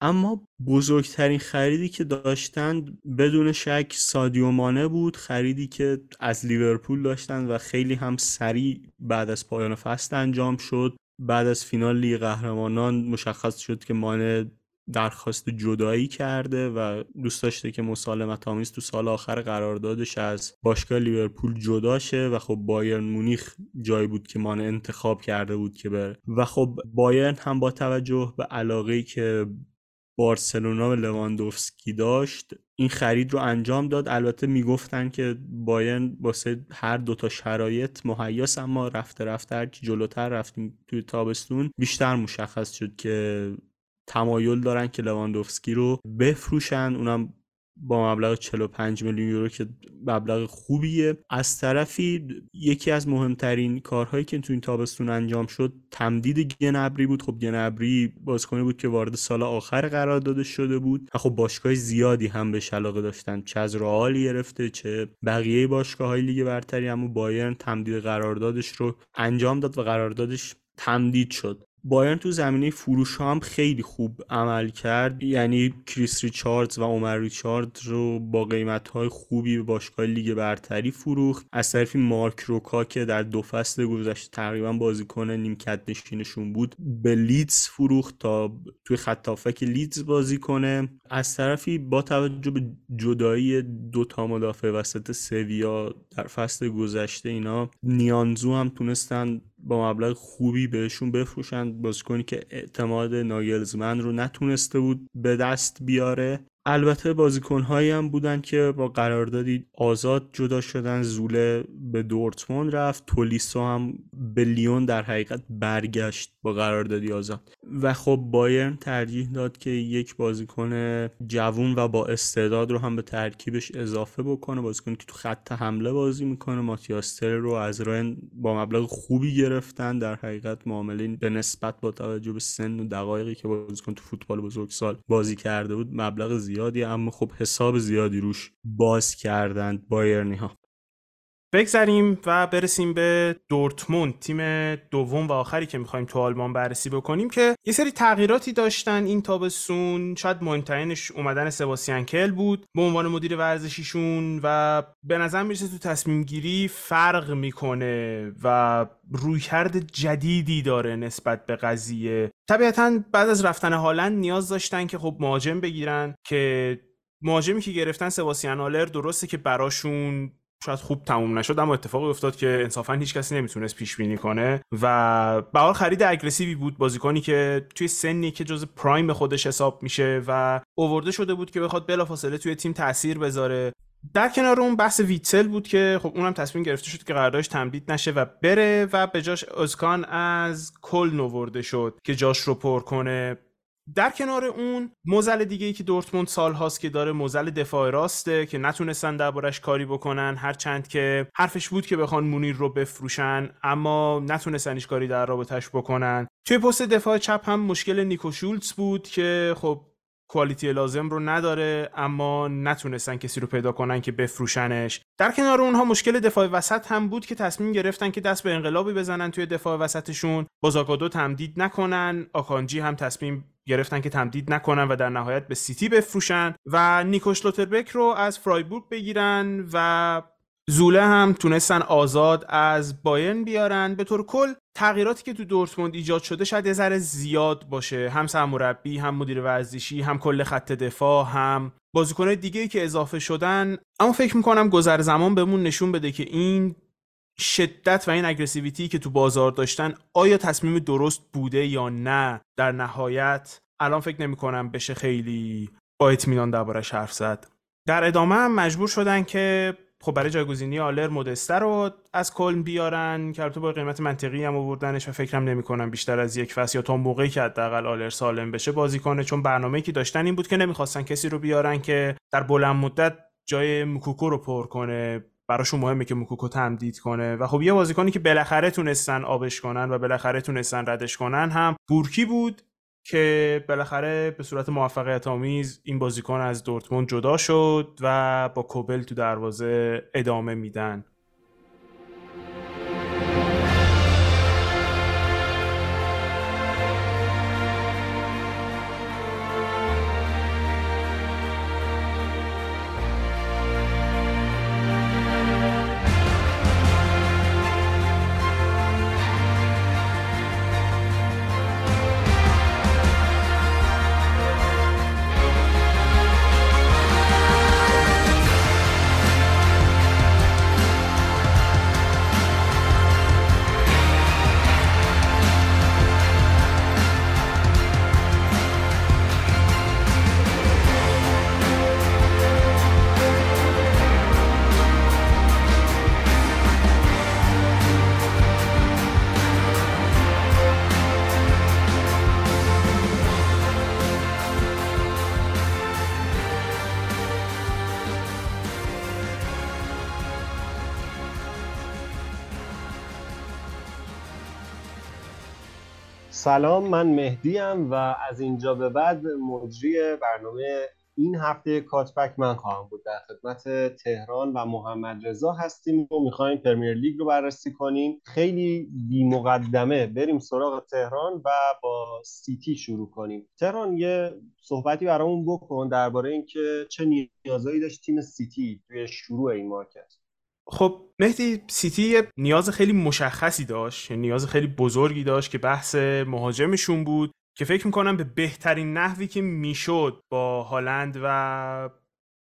اما بزرگترین خریدی که داشتن بدون شک سادیو مانه بود خریدی که از لیورپول داشتن و خیلی هم سریع بعد از پایان فصل انجام شد. بعد از فینال لیگ قهرمانان مشخص شد که مانه درخواست جدایی کرده و دوست داشته که مسالمت آمیز تو سال آخر قراردادش از باشگاه لیورپول جدا شه و خب بایرن مونیخ جایی بود که مانه انتخاب کرده بود که بره. و خب بایرن هم با توجه به علاقه که بارسلونا به لواندوفسکی داشت این خرید رو انجام داد. البته می‌گفتن که بایرن واسه هر دوتا شرایط مهیاس اما رفته رفته هرچی جلوتر رفتیم توی تابستون بیشتر مشخص شد که تمایل دارن که لواندوفسکی رو بفروشن. اونم با مبلغ 45 میلیون یورو که مبلغ خوبیه. از طرفی یکی از مهمترین کارهایی که تو این تابستون انجام شد تمدید گنبری بود. خب گنبری بازیکنی بود که وارد سال آخر قرار داده شده بود و خب باشگاه زیادی هم بهش علاقه داشتن. چه از رئال گرفته چه بقیه باشگاه های لیگ برتری اما بایرن تمدید قراردادش رو انجام داد و قراردادش تمدید شد. بایرن تو زمینه فروش هم خیلی خوب عمل کرد. یعنی کریس ریچاردز و عمر ریچاردز رو با قیمت های خوبی به باشگاه لیگ برتری فروخت. از طرفی مارک روکا که در دو فصل گذشته تقریبا بازیکن نیمکت نشینشون بود به لیدز فروخت تا توی خط هافبک لیدز بازی کنه. از طرفی با توجه به جدایی دو تا مدافع وسط سویا در فصل گذشته اینا نیانزو هم تونستن با مبلغ خوبی بهشون بفروشن. بازیکنی که اعتماد ناگلزمن رو نتونسته بود به دست بیاره. البته بازیکنهایی هم بودن که با قراردادی آزاد جدا شدن. زوله به دورتموند رفت تولیسو هم به لیون در حقیقت برگشت با قراردادی آزاد. و خب بایرن ترجیح داد که یک بازیکن جوون و با استعداد رو هم به ترکیبش اضافه بکنه. بازیکنی که تو خط حمله بازی می‌کنه. ماتیاستر رو از راین با مبلغ خوبی گرفتن. در حقیقت معامله به نسبت با توجه به سن و دقایقی که بازیکن تو فوتبال بزرگسال بازی کرده بود مبلغ زیادی اما خب حساب زیادی روش باز کردند بایرنی ها بگذریم و برسیم به دورتموند تیم دوم و آخری که می‌خوایم تو آلمان بررسی بکنیم که یه سری تغییراتی داشتن این تابستون. شاید مهمترینش اومدن سباسیان کل بود به عنوان مدیر ورزشیشون و به نظر می‌رسه تو تصمیم گیری فرق می‌کنه و رویکرد جدیدی داره نسبت به قضیه. طبیعتا بعد از رفتن هالند نیاز داشتن که خب مهاجم بگیرن که مهاجمی که گرفتن سباسیان آلر درسته که براشون شاید خوب تموم نشد اما اتفاقی افتاد که انصافا هیچ کسی نمی‌تونست پیش بینی کنه و به حال خرید اگریسیوی بود بازیکنی که توی سنی که جز پرایم خودش حساب میشه و اوورده شده بود که بخواد بلافاصله توی تیم تاثیر بذاره. در کنار اون بحث ویتسل بود که خب اونم تصمیم گرفته شد که قراردادش تمدید نشه و بره و به جاش ازکان از کل نورده شد که جاش رو پر کنه. در کنار اون موزل دیگه ای که دورتموند سال هاست که داره موزل دفاع راسته که نتونستن دربارش کاری بکنن هرچند که حرفش بود که بخوان مونیر رو بفروشن اما نتونستن هیچ کاری در رابطش بکنن. توی پست دفاع چپ هم مشکل نیکو شولتز بود که خب کوالیتی لازم رو نداره اما نتونستن کسی رو پیدا کنن که بفروشنش. در کنار اونها مشکل دفاع وسط هم بود که تصمیم گرفتن که دست به انقلابی بزنن توی دفاع وسطشون. بازاگادو تمدید نکنن آکانجی هم تصمیم گرفتن که تمدید نکنن و در نهایت به سیتی بفروشن و نیکوش لوتربک رو از فرایبورگ بگیرن و زوله هم تونستن آزاد از بایرن بیارن. به طور کل تغییراتی که تو دورتموند ایجاد شده شاید یه ذره زیاد باشه. هم سرمربی هم مدیر ورزشی هم کل خط دفاع هم بازیکنهای دیگه که اضافه شدن. اما فکر می‌کنم گذر زمان بهمون نشون بده که این شدت و این اگریسیویتی که تو بازار داشتن آیا تصمیم درست بوده یا نه؟ در نهایت الان فکر نمی کنم بشه خیلی با اطمینان دربارش حرف زد. در ادامه هم مجبور شدن که خب برای جایگزینی آلر مودسته رو از کلن بیارن که تو با قیمت منطقی هم آوردنش و فکرم نمی‌کنم بیشتر از یک فصل یا تا موقعی که حداقل آلر سالم بشه بازی کنه چون برنامه‌ای که داشتن این بود که نمی‌خواستن کسی رو بیارن که در بلند مدت جای موکوکو رو پر کنه. براشون مهمه که موکوکو تمدید کنه. و خب یه بازیکنی که بالاخره تونستن آبش کنن و بالاخره تونستن ردش کنن هم بورکی بود که بالاخره به صورت موفقیت آمیز این بازیکن از دورتموند جدا شد و با کوبل تو دروازه ادامه میدن. سلام من مهدیم و از اینجا به بعد مجری برنامه این هفته کاتبک من خواهم بود. در خدمت تهران و محمد رضا هستیم و می‌خوایم پرمیر لیگ رو بررسی کنیم. خیلی بی مقدمه بریم سراغ تهران و با سیتی شروع کنیم. تهران یه صحبتی برامون بکن درباره اینکه چه نیازایی داشت تیم سیتی توی شروع این market. خب مهدی سیتی نیاز خیلی مشخصی داشت یعنی نیاز خیلی بزرگی داشت که بحث مهاجمشون بود که فکر می‌کنم به بهترین نحوی که می‌شد با هالند و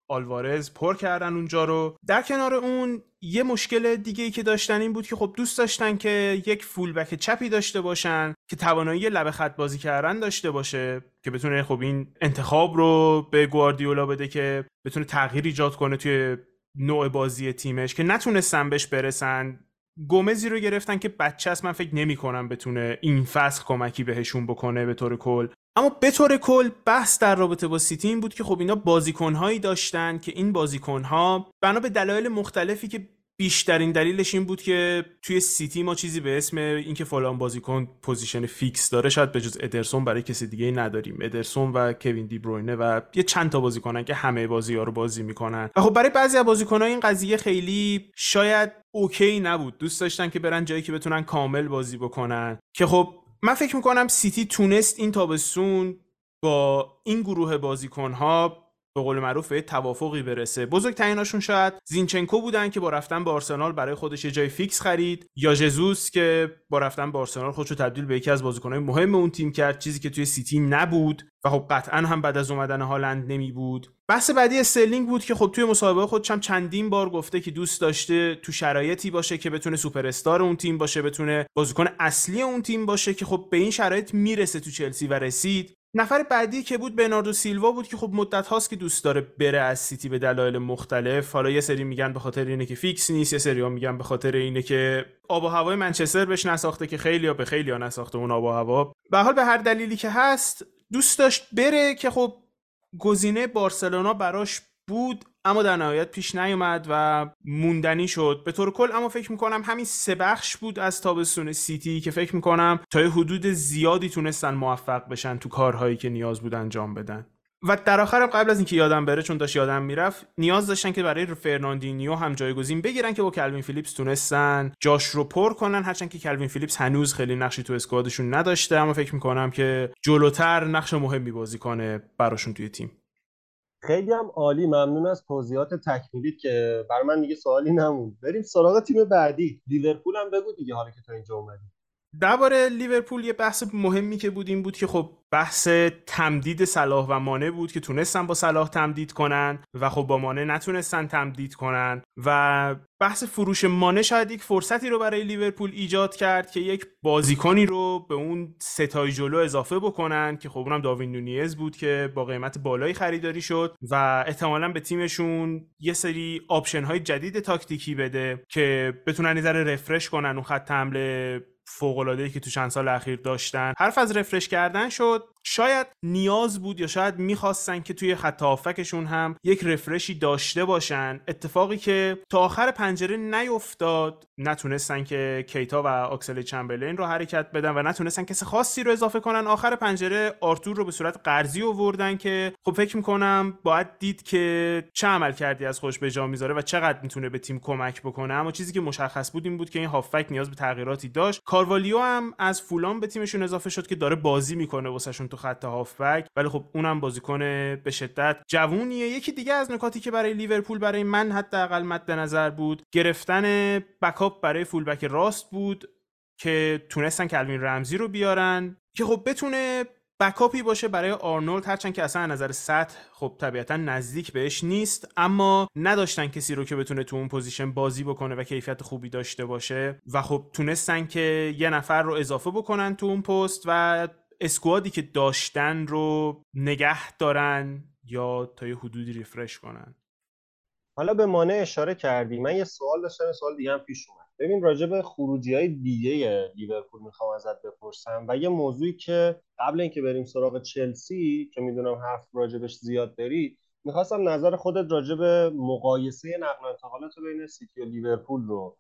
آلوارز پر کردن اونجا رو. در کنار اون یه مشکل دیگه ای که داشتن این بود که خب دوست داشتن که یک فولبک چپی داشته باشن که توانایی لبه خط بازی کردن داشته باشه که بتونه خب این انتخاب رو به گواردیولا بده که بتونه تغییر ایجاد کنه توی نوع بازی تیمش که نتونستن بهش برسن. گومزی رو گرفتن که بچه است من فکر نمی کنم بتونه این فصل کمکی بهشون بکنه به طور کل. اما به طور کل بحث در رابطه با سیتی این بود که خب اینا بازیکنهایی داشتن که این بازیکنها بنا به دلایل مختلفی که بیشترین دلیلش این بود که توی سیتی ما چیزی به اسم اینکه فلان بازیکن position فیکس داره شاید به جز ادرسون برای کسی دیگه نداریم. ادرسون و کوین دی بروینه و یه چند تا بازیکنن که همه بازی ها رو بازی می‌کنن. و خب برای بعضی از بازیکنان این قضیه خیلی شاید OK نبود. دوست داشتن که برن جایی که بتونن کامل بازی بکنن. که خب من فکر می‌کنم سیتی تونست این تابستون با این گروه بازیکنها به قول معروف به توافقی برسه. بزرگتریناشون شاید زینچنکو بودن که با رفتن به آرسنال برای خودش یه جای فیکس خرید یا ژزوس که با رفتن به آرسنال خودش رو تبدیل به یکی از بازیکنهای مهم اون تیم کرد چیزی که توی سیتی نبود و خب قطعا هم بعد از اومدن هالند نمی بود بحث بعدی استرلینگ بود که خب توی مصاحبه خودش هم چندین بار گفته که دوست داشته تو شرایطی باشه که بتونه سوپر استار اون تیم باشه بتونه بازیکن اصلی اون تیم باشه که خب به این شرایط می‌رسه تو چلسی و رسید. نفر بعدی که بود بناردو سیلوا بود که خب مدت هاست که دوست داره بره از سیتی به دلایل مختلف. حالا یه سری میگن به خاطر اینه که فیکس نیست یه سری ها میگن به خاطر اینه که آب و هوای منچستر بهش نساخته که خیلی ها به خیلی ها نساخته اون آب و هوا. به هر حال به هر دلیلی که هست دوست داشت بره که خب گزینه بارسلونا براش بود. اما در نهایت پیش نیومد و موندنی شد. به طور کل اما فکر می‌کنم همین سه بخش بود از تابستون سیتی که فکر می‌کنم تا حدود زیادی تونستن موفق بشن تو کارهایی که نیاز بود انجام بدن. و در آخر قبل از اینکه یادم بره چون داشت یادم می‌رفت نیاز داشتن که برای فرناندینیو هم جایگزین بگیرن که با کلوین فیلیپس تونستن جاش رو پر کنن هرچند که کلوین فیلیپس هنوز خیلی نقشی تو squad شون نداشته اما فکر می‌کنم که جلوتر نقش مهمی بازی کنه براشون توی تیم. خیلی هم عالی ممنون از توضیحات تکمیلیت که بر من دیگه سوالی نموند. بریم سراغ تیم بعدی. لیورپول هم بگو دیگه حالا که تا اینجا اومدی. درباره لیورپول یه بحث مهمی که بود این بود که خب بحث تمدید صلاح و مانه بود که تونستن با صلاح تمدید کنن و خب با مانه نتونستن تمدید کنن و بحث فروش مانه شاید یک فرصتی رو برای لیورپول ایجاد کرد که یک بازیکنی رو به اون ستای جلو اضافه بکنن که خب اونم داروین نونیز بود که با قیمت بالایی خریداری شد و احتمالا به تیمشون یه سری option های جدید تاکتیکی بده که بتونن یه refresh کنن اون خط حمله فوق که تو چند سال اخیر داشتن. حرف از رفرش کردن شد. شاید نیاز بود یا شاید می‌خواستن که توی خط هافکشون هم یک رفرشی داشته باشن. اتفاقی که تا آخر پنجره نیفتاد نتونستن که کیتا و آکسل چمبرلین رو حرکت بدن و نتونستن کسی خاصی رو اضافه کنن. آخر پنجره آرتور رو به صورت قرضی آوردن که خب فکر می‌کنم باید دید که چه عمل کردی از خوش به جا می‌ذاره و چقدر می‌تونه به تیم کمک بکنه. اما چیزی که مشخص بود این بود که این هافک نیاز به تغییراتی داشت. کاروالیو هم از فولان به تیمشون اضافه شد که داره بازی می‌کنه واسهشون تو خط هافبک. ولی خب اونم بازیکن به شدت جوونیه. یکی دیگه از نکاتی که برای لیورپول برای من حداقل مد نظر بود گرفتن backup برای fullback راست بود که تونستن کالوین رمزی رو بیارن. که خب بتونه backup ی باشه برای آرنولد هرچند که اصلا نظر سطح خب طبیعتا نزدیک بهش نیست اما نداشتن کسی رو که بتونه تو اون position بازی بکنه و کیفیت خوبی داشته باشه و خب تونستن که یه نفر رو اضافه بکنن تو اون پست و اسکوادی که داشتن رو نگه دارن یا تا یه حدودی ریفرش کنن. حالا به مانع اشاره کردی من یه سوال داشتم سوال دیگه هم پیش اومد. ببین راجع به خروجی های دیگه لیورپول می‌خوام ازت بپرسم و یه موضوعی که قبل اینکه بریم سراغ چلسی که می‌دونم حرف راجبش زیاد داری می‌خواستم نظر خودت راجع به مقایسه نقل و انتقالات بین سیتی و لیورپول رو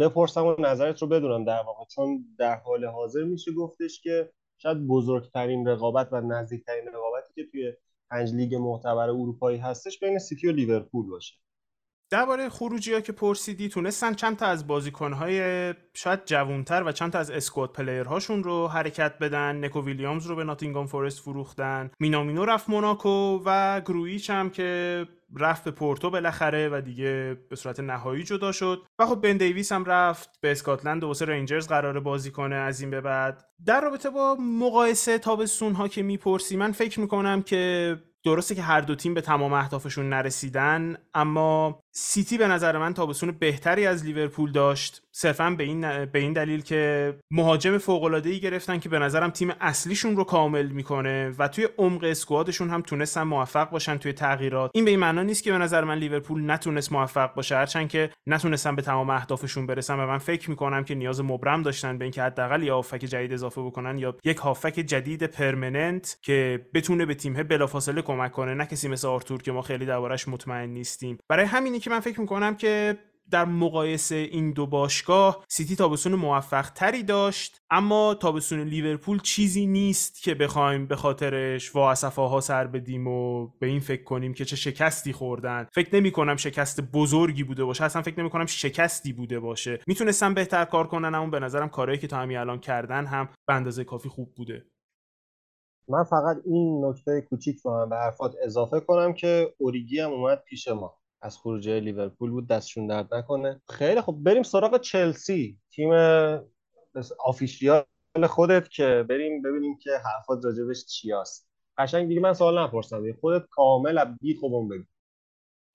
بپرسم و نظرت رو بدونم در واقع. چون در حال حاضر میشه گفتش که شاید بزرگترین رقابت و نزدیکترین رقابتی که توی پنج لیگ معتبر اروپایی هستش بین سیتی و لیورپول باشه. درباره خروجی ها که پرسیدی تونستن چند تا از بازیکنهای شاید جوونتر و چند تا از squad player هاشون رو حرکت بدن. نکو ویلیامز رو به ناتینگام فورست فروختن. مینامینو رفت موناکو و گرویچ هم که رفت به پورتو بالاخره و دیگه به صورت نهایی جدا شد. و خب بن دیویس هم رفت به اسکاتلند و واسه رنجرز قراره بازی کنه از این به بعد. در رابطه با مقایسه تابستون ها که می‌پرسی من فکر می‌کنم که درسته که هر دو تیم به تمام اهدافشون نرسیدن اما سیتی به نظر من تابستون بهتری از لیورپول داشت. صرفا به این به این دلیل که مهاجم فوق العاده ای گرفتن که به نظرم تیم اصلیشون رو کامل می‌کنه و توی عمق squad شون هم تونستن موفق باشن توی تغییرات. این به این معنا نیست که به نظر من لیورپول نتونست موفق باشه. هرچند که نتونستن به تمام اهدافشون برسن و من فکر می‌کنم که نیاز مبرم داشتن به اینکه حداقل یه هافبک جدید اضافه بکنن یا یک هافبک جدید permanent که بتونه به تیم بلافاصله کمک کنه. نه کسی مثل آرتور که ما خیلی دربارش مطمئن نیستیم. برای همینی که من فکر می‌کنم که در مقایسه این دو باشگاه سیتی تابستون موفق تری داشت اما تابستون لیورپول چیزی نیست که بخوایم به خاطرش وا ها سر بدیم و به این فکر کنیم که چه شکستی خوردن. فکر نمی کنم شکست بزرگی بوده باشه اصلا فکر نمی کنم شکستی بوده باشه. می‌تونستم بهتر کار کنن اما به نظرم کارهایی که تا همین الان کردن هم به اندازه کافی خوب بوده. من فقط این نکته کوچیک رو به حرفات اضافه کنم که اوریگی هم اومد پیش ما. از خروجی لیورپول بود دستشون درد نکنه. خیلی خب بریم سراغ چلسی. تیم official خودت که بریم ببینیم که حرفات راجبش چی هست. قشنگ دیگه من سوال نپرسم. خودت کامل بی خوبم بگو.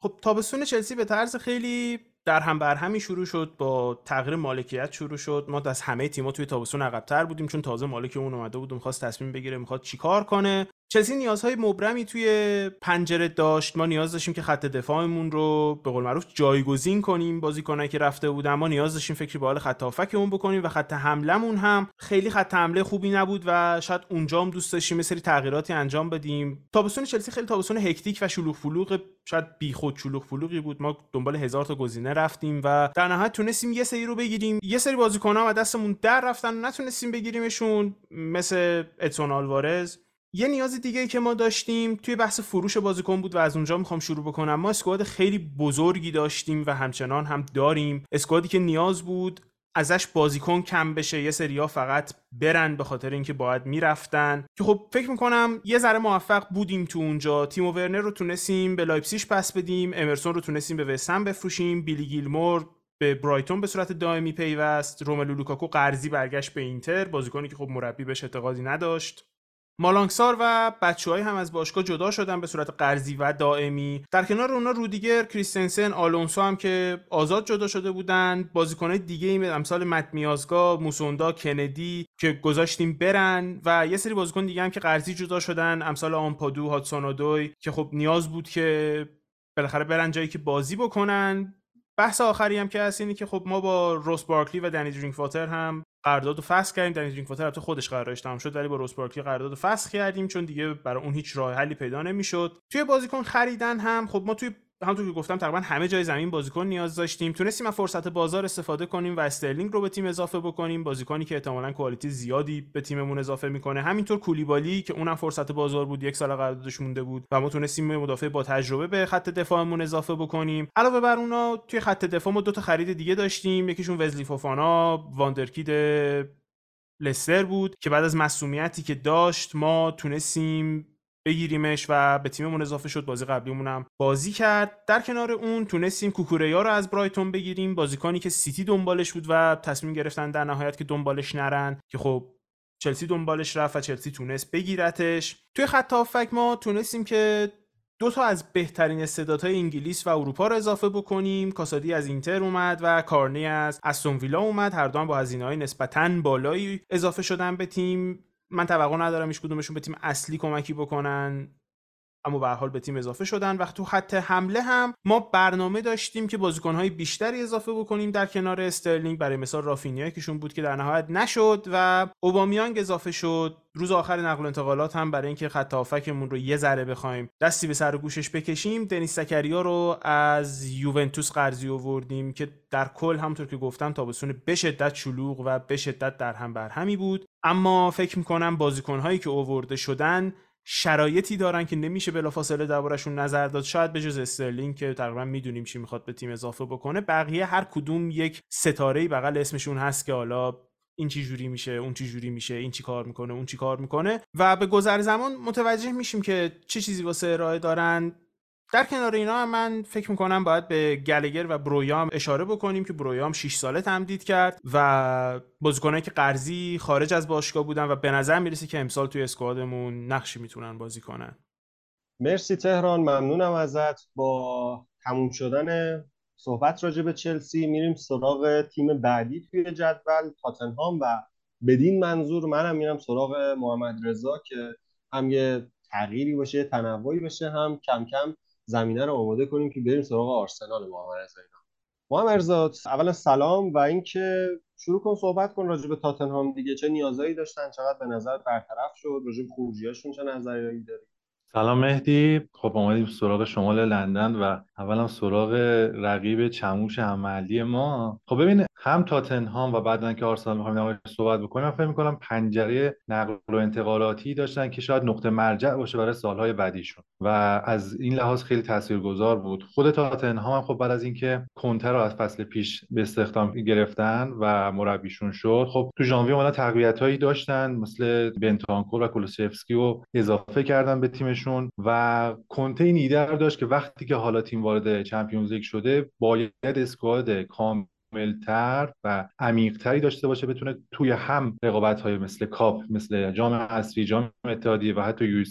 خب تابستون چلسی به طرز خیلی در هم بر همی شروع شد با تغییر مالکیت شروع شد. ما از همه تیم‌ها توی تابستون عقب‌تر بودیم چون تازه مالکمون اومده بود می‌خواست تصمیم بگیره می‌خواد چیکار کنه. چلسی نیازهای مبرمی توی پنجره داشت. ما نیاز داشتیم که خط دفاعمون رو به قول معروف جایگزین کنیم. بازیکنایی که رفته بودن ما نیاز داشتیم فکری به حال خطمون بکنیم و خط حملمون هم خیلی خط حمله خوبی نبود و شاید اونجا هم دوست داشتیم سری تغییراتی انجام بدیم. تابستون چلسی خیلی تابستون hectic و شلوغ فلوغ شاید بیخود شلوغ فلوغی بود. ما دنبال هزار تا گزینه رفتیم و در نهایت تونستیم یه سری رو بگیریم. یه سری بازیکن‌ها و دستمون در رفتن نتونستیم بگیریمشون مثل ادسون آلوارز. یه نیاز دیگه ای که ما داشتیم توی بحث فروش بازیکن بود و از اونجا می‌خوام شروع بکنم. ما squad خیلی بزرگی داشتیم و همچنان هم داریم. squad ی که نیاز بود ازش بازیکن کم بشه یه سریا فقط برن به خاطر اینکه باید می‌رفتن. که خب فکر می‌کنم یه ذره موفق بودیم تو اونجا. تیمو ورنر رو تونستیم به لایپزیش پس بدیم امرسون رو تونستیم به وسم بفروشیم بیلی گیلمور به برایتون به صورت دائمی پیوست روملو لوکاکو قرضی برگشت به اینتر. بازیکنی که خب مربی بهش اعتقادی نداشت. مالانگسار و بچههایی هم از باشگاه جدا شدن به صورت قرضی و دائمی. در کنار اونا رودیگر کریستنسن آلونسو هم که آزاد جدا شده بودن. بازیکنهای دیگه ای امثال مت میازگا موسوندا کندی که گذاشتیم برن و یه سری بازیکن دیگه هم که قرضی جدا شدن. امثال آمپادو هاتسونادوی که خب نیاز بود که بالاخره برن جایی که بازی بکنن. بحث آخری هم که هست اینه که خب ما با راس بارکلی و دنی درینک واتر هم قرارداد و فسخ کردیم. در درینک واتر البته خودش قراردادش تمام شد ولی با راس بارکلی قرارداد و فسخ کردیم چون دیگه براشون هیچ راه حلی پیدا نمی‌شد. توی بازیکن خریدن هم خب ما توی همونطور که گفتم تقریبا همه جای زمین بازیکن نیاز داشتیم. تونستیم از فرصت بازار استفاده کنیم و استرلینگ رو به تیم اضافه بکنیم. بازیکنی که احتمالاً quality زیادی به تیممون اضافه می‌کنه. همینطور کولیبالی که اونم فرصت بازار بود یک سال قراردادش مونده بود و ما تونستیم مدافع با تجربه به خط دفاعمون اضافه بکنیم. علاوه بر اونا توی خط دفاع ما دو تا خرید دیگه داشتیم. یکیشون وزلی فوفانا wonderkid لستر بود که بعد از مسئولیتی که داشت ما تونستیم بگیریمش و به تیممون اضافه شد. بازی قبلیمون هم بازی کرد. در کنار اون تونستیم کوکوریا رو از برایتون بگیریم. بازیکنی که سیتی دنبالش بود و تصمیم گرفتن در نهایت که دنبالش نرن که خب چلسی دنبالش رفت و چلسی تونست بگیرتش. توی خط هافک ما تونستیم که دو تا از بهترین استعدادهای انگلیس و اروپا رو اضافه بکنیم. کاسادی از اینتر اومد و کارنی از استون ویلا اومد. هر دو با هزینه های نسبتا بالایی اضافه شدن به تیم. من توقع ندارم هیچ کدومشون به تیم اصلی کمکی بکنن. اما به حال به تیم اضافه شدن. و تو خط حمله هم ما برنامه داشتیم که بازیکنهای بیشتری اضافه بکنیم در کنار استرلینگ. برای مثال رافینیا کهشون بود که در نهایت نشد و اوبامیانگ اضافه شد. روز آخر نقل و انتقالات هم برای اینکه خط هافکمون رو یه ذره بخوایم دستی به سر گوشش بکشیم دنیس زکریا رو از یوونتوس قرضی آوردیم که در کل همونطور که گفتم تابستون به شدت شلوغ و به شدت در هم بر همی بود. اما فکر می‌کنم بازیکنهایی که اوورده شدن شرایطی دارن که نمیشه بلافاصله دربارشون نظر داد. شاید به جز استرلینگ که تقریبا می‌دونیم چی می‌خواد به تیم اضافه بکنه بقیه هر کدوم یک ستاره بغل اسمشون هست که حالا این چی جوری میشه اون چی جوری میشه این چی کار می‌کنه اون چی کار می‌کنه. و به گذر زمان متوجه میشیم که چه چیزی واسه ارائه دارن. در کنار اینا هم من فکر می‌کنم باید به گلگر و برویام اشاره بکنیم که برویام 6 ساله تمدید کرد و بازیکنایی که قرضی خارج از باشگاه بودن و به نظر می‌رسه که امسال توی اسکوادمون نقشی می‌تونن بازی کنن. مرسی تهران ممنونم ازت. با تموم شدن صحبت راجع به چلسی میریم سراغ تیم بعدی توی جدول تاتنهام و بدین منظور منم میرم سراغ محمد رضا که هم یه تغییری باشه تنوعی بشه هم کم کم زمینه رو آماده کنیم که بریم سراغ آرسنال محمد رضا محمد رضا اولا سلام و اینکه شروع کن صحبت کن راجع به تاتنهام دیگه. چه نیازایی داشتن؟ چقدر به نظر برطرف شد؟ راجع به خروجیاشون چه نظری داری؟ سلام مهدی. خب اومدیم سراغ شمال لندن و اولا سراغ رقیب چموش عملی ما. خب ببین هم تاتنهام و بعدن که آرسنال می‌خوایم صحبت بکنیم من فکر می‌کنم پنجره نقل و انتقالاتی داشتن که شاید نقطه مرجع باشه برای سالهای بعدیشون. و از این لحاظ خیلی تاثیرگذار بود. خود تاتنهام هم خب بعد از اینکه کنتر رو از فصل پیش به استخدام گرفتن و مربیشون شد خب تو ژانویه اومدن تقویت هایی داشتن مثل بنتانکور و کولوسفسکی رو اضافه کردن به تیمشون و کنته این ایده داشت که وقتی که حالا تیم وارد Champions League شده باید squad کام کاملتر و عمیقتری داشته باشه بتونه توی هم رقابت های مثل کاپ مثل جام حذفی جام اتحادیه و حتی یو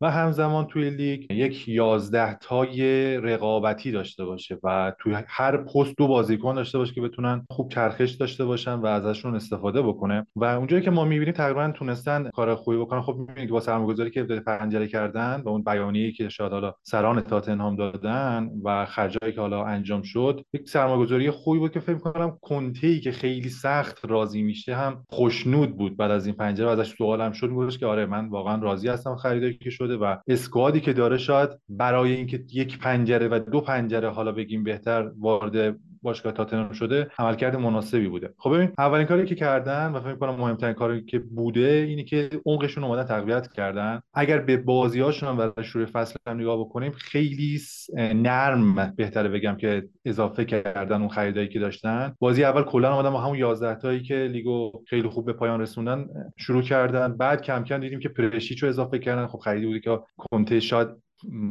و همزمان توی لیگ یک یازده تای رقابتی داشته باشه و توی هر پست دو بازیکن داشته باشه که بتونن خوب چرخش داشته باشن و ازشون استفاده بکنه. و اونجایی که ما می‌بینیم تقریبا تونستن کار خوبی بکنن. خب می‌بینید با سرمایه‌گذاری که پنجره کردن و اون بیانیه‌ای که شاید حالا سران تاتنهام دادن و خرجایی که حالا انجام شد یک سرمایه‌گذاری خوبی بود که فکر کنم کنته ای که خیلی سخت راضی میشه هم خوشنود بود بعد از این پنجره و ازش سوالم شد که آره من واقعا راضی هستم خریدایی که شده و اسکوادی که داره شاید برای اینکه یک پنجره و دو پنجره حالا بگیم بهتر وارد باشگاه تاتنهام شده عملکرد مناسبی بوده. خب ببین اولین کاری که کردن و فکر کنم مهمترین کاری که بوده اینی که عمقشون اومدن تقویت کردن. اگر به بازیاشون و شروع فصل هم نگاه بکنیم خیلی نرم بهتره بگم که اضافه کردن اون خریدایی که داشتن. بازی اول کلا اومدن با همون 11 تایی که لیگو خیلی خوب به پایان رسوندن شروع کردن. بعد کم کم دیدیم که پرشیچو اضافه کردن. خب خریدی بودی که کنته شاید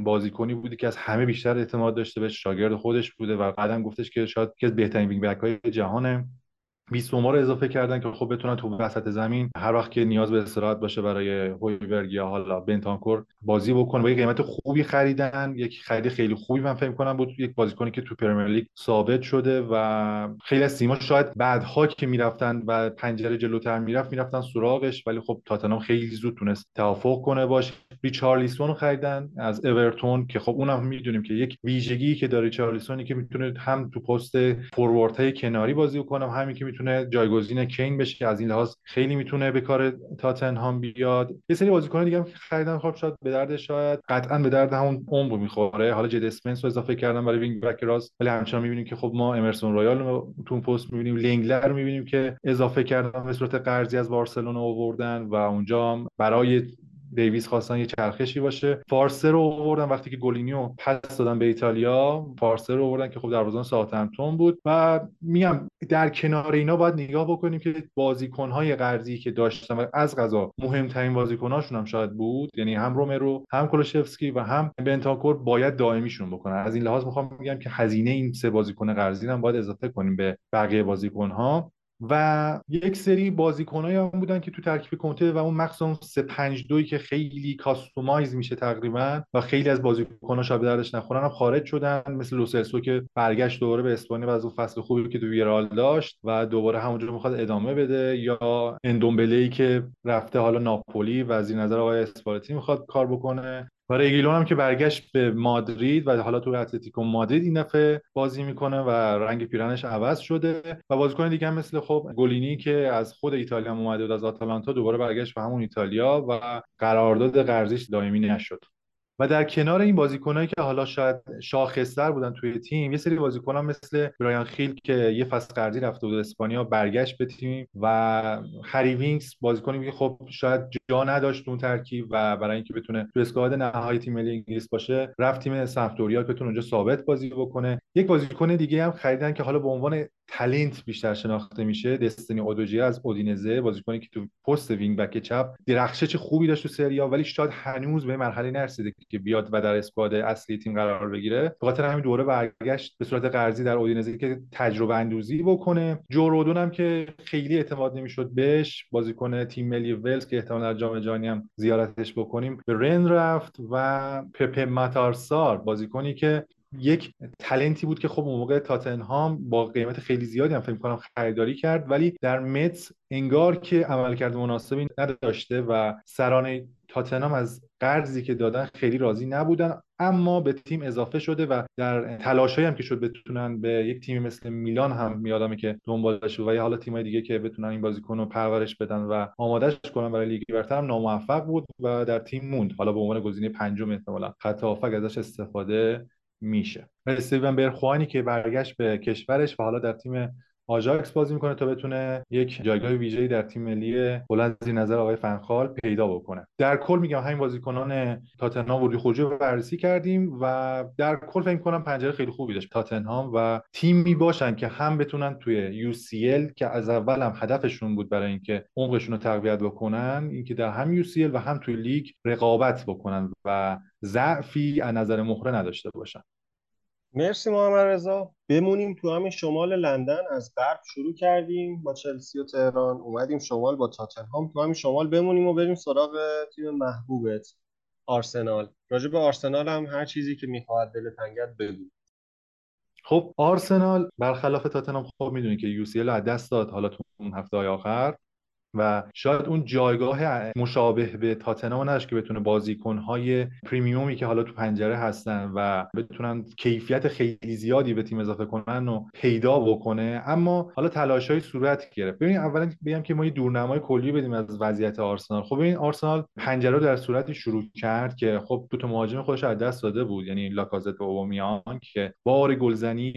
بازیکنی بودی که از همه بیشتر اعتماد داشته به شاگرد خودش بوده و بعدم گفتش که شاید یکی از بهترین wing back های جهانه. 20 رو اضافه کردن که خب بتونن تو وسط زمین هر وقت که نیاز به استراحت باشه برای هویبرگ یا حالا بنتانکور بازی بکنه با یک قیمت خوبی خریدن یک خرید خیلی خوبی من فکر کنم بود یک بازیکنی که تو Premier League ثابت شده و خیلی از تیم‌ها شاید بعدها که می‌رفتن و پنجره جلوتر می‌رفت می‌رفتن سراغش ولی خب تاتنهام خیلی زود تونست توافق کنه باش. ریچارلیسون رو خریدن از اورتون که خب اونم می‌دونیم که یک ویژگی که داره ریچارلیسونی که می‌تونه هم تو پست forward های کناری بازی کنه همین که می‌تونه جایگزین کین بشه از این لحاظ خیلی می‌تونه به کار تاتنهام بیاد. یه سری بازیکن دیگه هم که خریدن خب شاید به درد شاید قطعا به درد همون امر می‌خوره. حالا جد اسپنس رو اضافه کردن برای wing back راست ولی همچنان می‌بینیم که خب ما امرسون رویال رو تو پست می‌بینیم لنگله رو می‌بینیم که اضافه کردن به صورت قرضی از بارسلونا آوردن و اونجا برای دیویس خواستن یه چرخشی باشه. فورستر رو آوردن وقتی که گولینی رو پس دادن به ایتالیا فورستر رو آوردن که خب دروازه‌بان ساوثهمپتون بود. و میگم در کنار اینا باید نگاه بکنیم که بازیکن‌های قرضی که داشتن و از قضا مهمترین بازیکن‌هاشون هم شاید بود یعنی هم رومرو هم کولوشفسکی و هم بنتاکور باید دائمیشون بکنن. از این لحاظ می‌خوام بگم که هزینه این سه بازیکن قرضی هم باید اضافه کنیم به بقیه بازیکن‌ها. و یک سری بازیکنایی هم بودن که تو ترکیب کنته و اون مخصوصا 3 5 2 که خیلی customize میشه تقریبا و خیلی از بازیکن‌ها شاید دردش نخورن هم خارج شدن مثل لوسلسو که برگشت دوباره به اسپانیا و از اون فصل خوبی که تو ویارئال داشت و دوباره همونجا می‌خواد ادامه بده. یا اندومبله که رفته حالا ناپولی و از این نظر آقای اسپالتی می‌خواد کار بکنه. و ریگیلون هم که برگشت به مادرید و حالا تو اتلتیکو مادرید این دفعه بازی می‌کنه و رنگ پیرهنش عوض شده و بازیکن دیگه هم مثل خب گولینی که از خود ایتالیا اومده بود از آتالانتا دوباره برگشت به همون ایتالیا و قرارداد قرضیش دائمی نشد. و در کنار این بازیکنایی که حالا شاید شاخصتر بودن توی تیم یه سری بازیکنان مثل برایان خیل که یه فصل قرضی رفته بود اسپانیا برگشت به تیم و هری وینکس بازیکنی که خب شاید جا نداشت اون ترکیب و برای اینکه بتونه تو squad نهایی تیم ملی انگلیس باشه رفت تیم سمپدوریا که بتونه اونجا ثابت بازی بکنه. یک بازیکن دیگه هم خریدن که حالا به عنوان talent بیشتر شناخته میشه. دستینی اودوجی از اودینزه بازیکنی که تو پست wing back چپ درخشش خوبی داشت تو سریا ولی شاید هنوز به مرحله نرسیده که بیاد و در squad اصلی تیم قرار بگیره. به خاطر همین دوباره برگشت به صورت قرضی در اودینزه که تجربه اندوزی بکنه. جو هم که خیلی اعتماد نمی‌شد بهش. بازیکن تیم ملی ولز که احتمال در جام جهانی هم زیارتش بکنیم. به رن رفت و پپ ماتارسار بازیکنی که یک تلنتی بود که خب اون موقع تاتنهام با قیمت خیلی زیادی هم فکر کنم خریداری کرد ولی در متس انگار که عملکرد مناسبی نداشته و سران تاتنهام از قرضی که دادن خیلی راضی نبودن اما به تیم اضافه شده و در تلاشایی هم که شد بتونن به یک تیمی مثل میلان هم میادمه که دنبالش و یا حالا تیمای دیگه که بتونن این بازیکن رو پرورش بدن و آمادهش کنن برای لیگ برتر هم ناموفق بود و در تیم موند. حالا به عنوان گزینه پنجم احتمالاً خط ازش استفاده میشه. استیون برخوانی که برگشت به کشورش و حالا در تیم آژاکس بازی می‌کنه تا بتونه یک جایگاه ویژه‌ای در تیم ملی بلند نظر آقای فنخال پیدا بکنه. در کل میگم همین بازیکنان تاتنهام ورودی خروجی رو بررسی کردیم و در کل فکر کنم پنجره خیلی خوبی داشت. تاتنهام و تیمی باشن که هم بتونن توی یو که از اول هم هدفشون بود برای اینکه عمقشون رو تقویت بکنن اینکه در هم یو و هم توی لیگ رقابت بکنن و ضعفی از نظر مهره نداشته باشن. مرسی محمد رضا. بمونیم تو همین شمال لندن. از غرب شروع کردیم با چلسی و تهران. اومدیم شمال با تاتنهام. تو همین شمال بمونیم و بریم سراغ تیم محبوبت آرسنال. راجع به آرسنال هم هر چیزی که می‌خواهد دل تنگت بگو. خب آرسنال برخلاف تاتنهام خب می‌دونی که یو سی از دست داد. حالا تو اون هفته های آخر. و شاید اون جایگاه مشابه به تاتنهام نداشت که بتونه بازیکنهای پریمیومی که حالا تو پنجره هستن و بتونن کیفیت خیلی زیادی به تیم اضافه کنن و پیدا بکنه. اما حالا تلاشای صورت گرفت. ببین اولا بگم که ما یه دورنمای کلی بدیم از وضعیت آرسنال. خب این آرسنال پنجره رو در صورتی شروع کرد که خب دو تا مهاجم خودش از دست داده بود. یعنی لاکازت و اوبامیان که بار گلزنی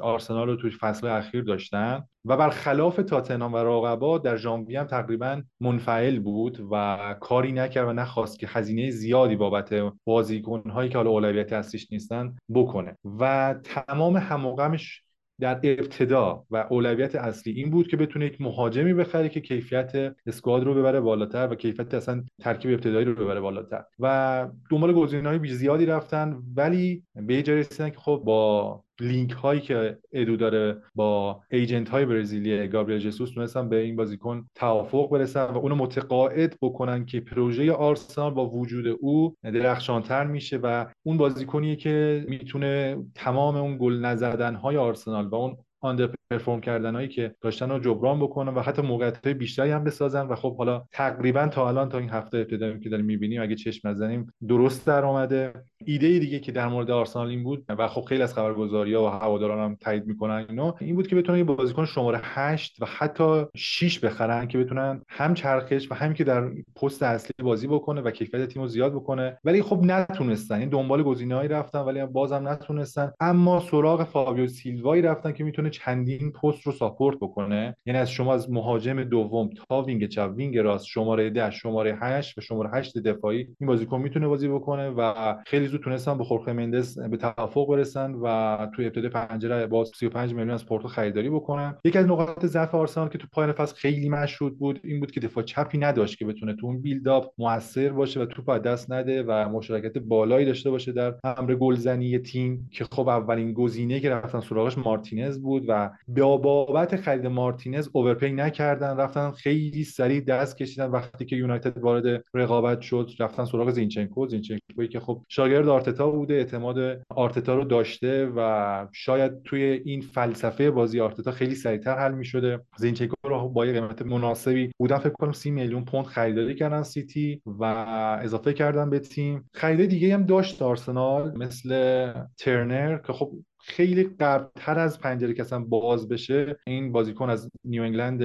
آرسنال رو توی فصل اخیر داشتن. و برخلاف تاتنهام و رقبا در ژانویه هم تقریبا منفعل بود و کاری نکرد و نخواست که هزینه زیادی بابت بازیکنهایی که حالا اولویت اصلیش نیستن بکنه. و تمام هموغمش در ابتدا و اولویت اصلی این بود که بتونه یک مهاجمی بخره که کیفیت اسکواد رو ببره بالاتر و کیفیت اصلا ترکیب ابتدایی رو ببره بالاتر. و دنبال گزینه‌های زیادی رفتن ولی به یه جایی رسیدن که خب با لینک هایی که ادو داره با ایجنت های برزیلی گابریل جسوس تونستن به این بازیکن توافق برسن و اونو متقاعد بکنن که پروژه آرسنال با وجود او درخشانتر میشه و اون بازیکنیه که می‌تونه تمام اون گل نزدن های آرسنال و اون underperform کردن هایی که داشتن رو جبران بکنن و حتی موقعیت های بیشتری هم بسازن و خب حالا تقریبا تا الان تا این هفته ابتدایی که داریم می‌بینیم اگه چشم نزنیم درست در اومده ایده دیگه که در مورد آرسنال این بود و خب خیلی از خبرگزاری ها و هواداران هم تایید می‌کنن اینو این بود که بتونن یه بازیکن شماره 8 و حتی 6 بخرن که بتونن هم چرخش و هم که در پست اصلی بازی بکنه و کیفیت تیم رو زیاد بکنه. ولی خب نتونستن این دنبال گزینه‌ای رفتن ولی بازم نتونستن. اما سراغ فابیو سیلوایی رفتن که می‌تونه چندین پست رو support بکنه. یعنی از شما از مهاجم دوم تا wing چپ wing راست شماره 10 شماره 8 و شماره 8 دفاعی این بازیکن می‌تونه بازی بکنه و خیلی زود تونستن با خورخه مندس به توافق برسن و توی ابتدای پنجره با 35 میلیون از پورتو خریداری بکنن. یکی از نقاط ضعف آرسنال که تو پایان فصل خیلی مشهود بود این بود که دفاع چپی نداشت که بتونه تو اون build-up موثر باشه و توپ از دست نده و مشارکت بالایی داشته باشه در امر گلزنی تیم که خب اولین گزینه که رفتن سراغش مارتینز بود و با بابت خرید مارتینز overpay نکردن. رفتن خیلی سریع دست کشیدن. وقتی که یونایتد وارد رقابت شد رفتن سراغ زینچنکو. زینچنکوی که خب شاگرد آرتتا بوده اعتماد آرتتا رو داشته و شاید توی این فلسفه بازی آرتتا خیلی سریعتر حل می شده زینچنکو رو با یه قیمت مناسبی بودن فکر کنم 30 میلیون پوند خریداری کردن سیتی و اضافه کردن به تیم. خرید دیگه هم داشت آرسنال مثل ترنر که خب خیلی قبلتر از پنجره که اصلا باز بشه این بازیکن از نیو انگلند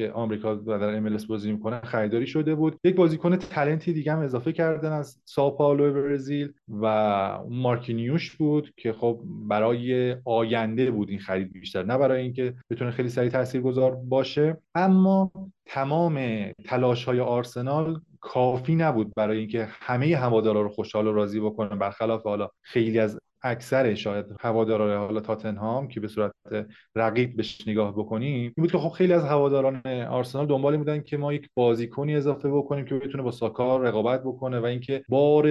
که آمریکا و در ام بازی می‌کنه خریداری شده بود. یک بازیکن تلنتی دیگه هم اضافه کردن از ساو پائولو برزیل و مارکینیوش بود که خب برای آینده بود این خرید بیشتر. نه برای اینکه بتونه خیلی سریع تاثیرگذار باشه. اما تمام تلاش های آرسنال کافی نبود برای اینکه همه هوادارا رو خوشحال و راضی بکنه. برخلاف حالا خیلی از اکثر شاید هواداران حالا تاتنهام که به صورت رقیب بهش نگاه بکنیم این بود که خب خیلی از هواداران آرسنال دنبال بودن که ما یک بازیکنی اضافه بکنیم که بتونه با ساکا رقابت بکنه و اینکه بار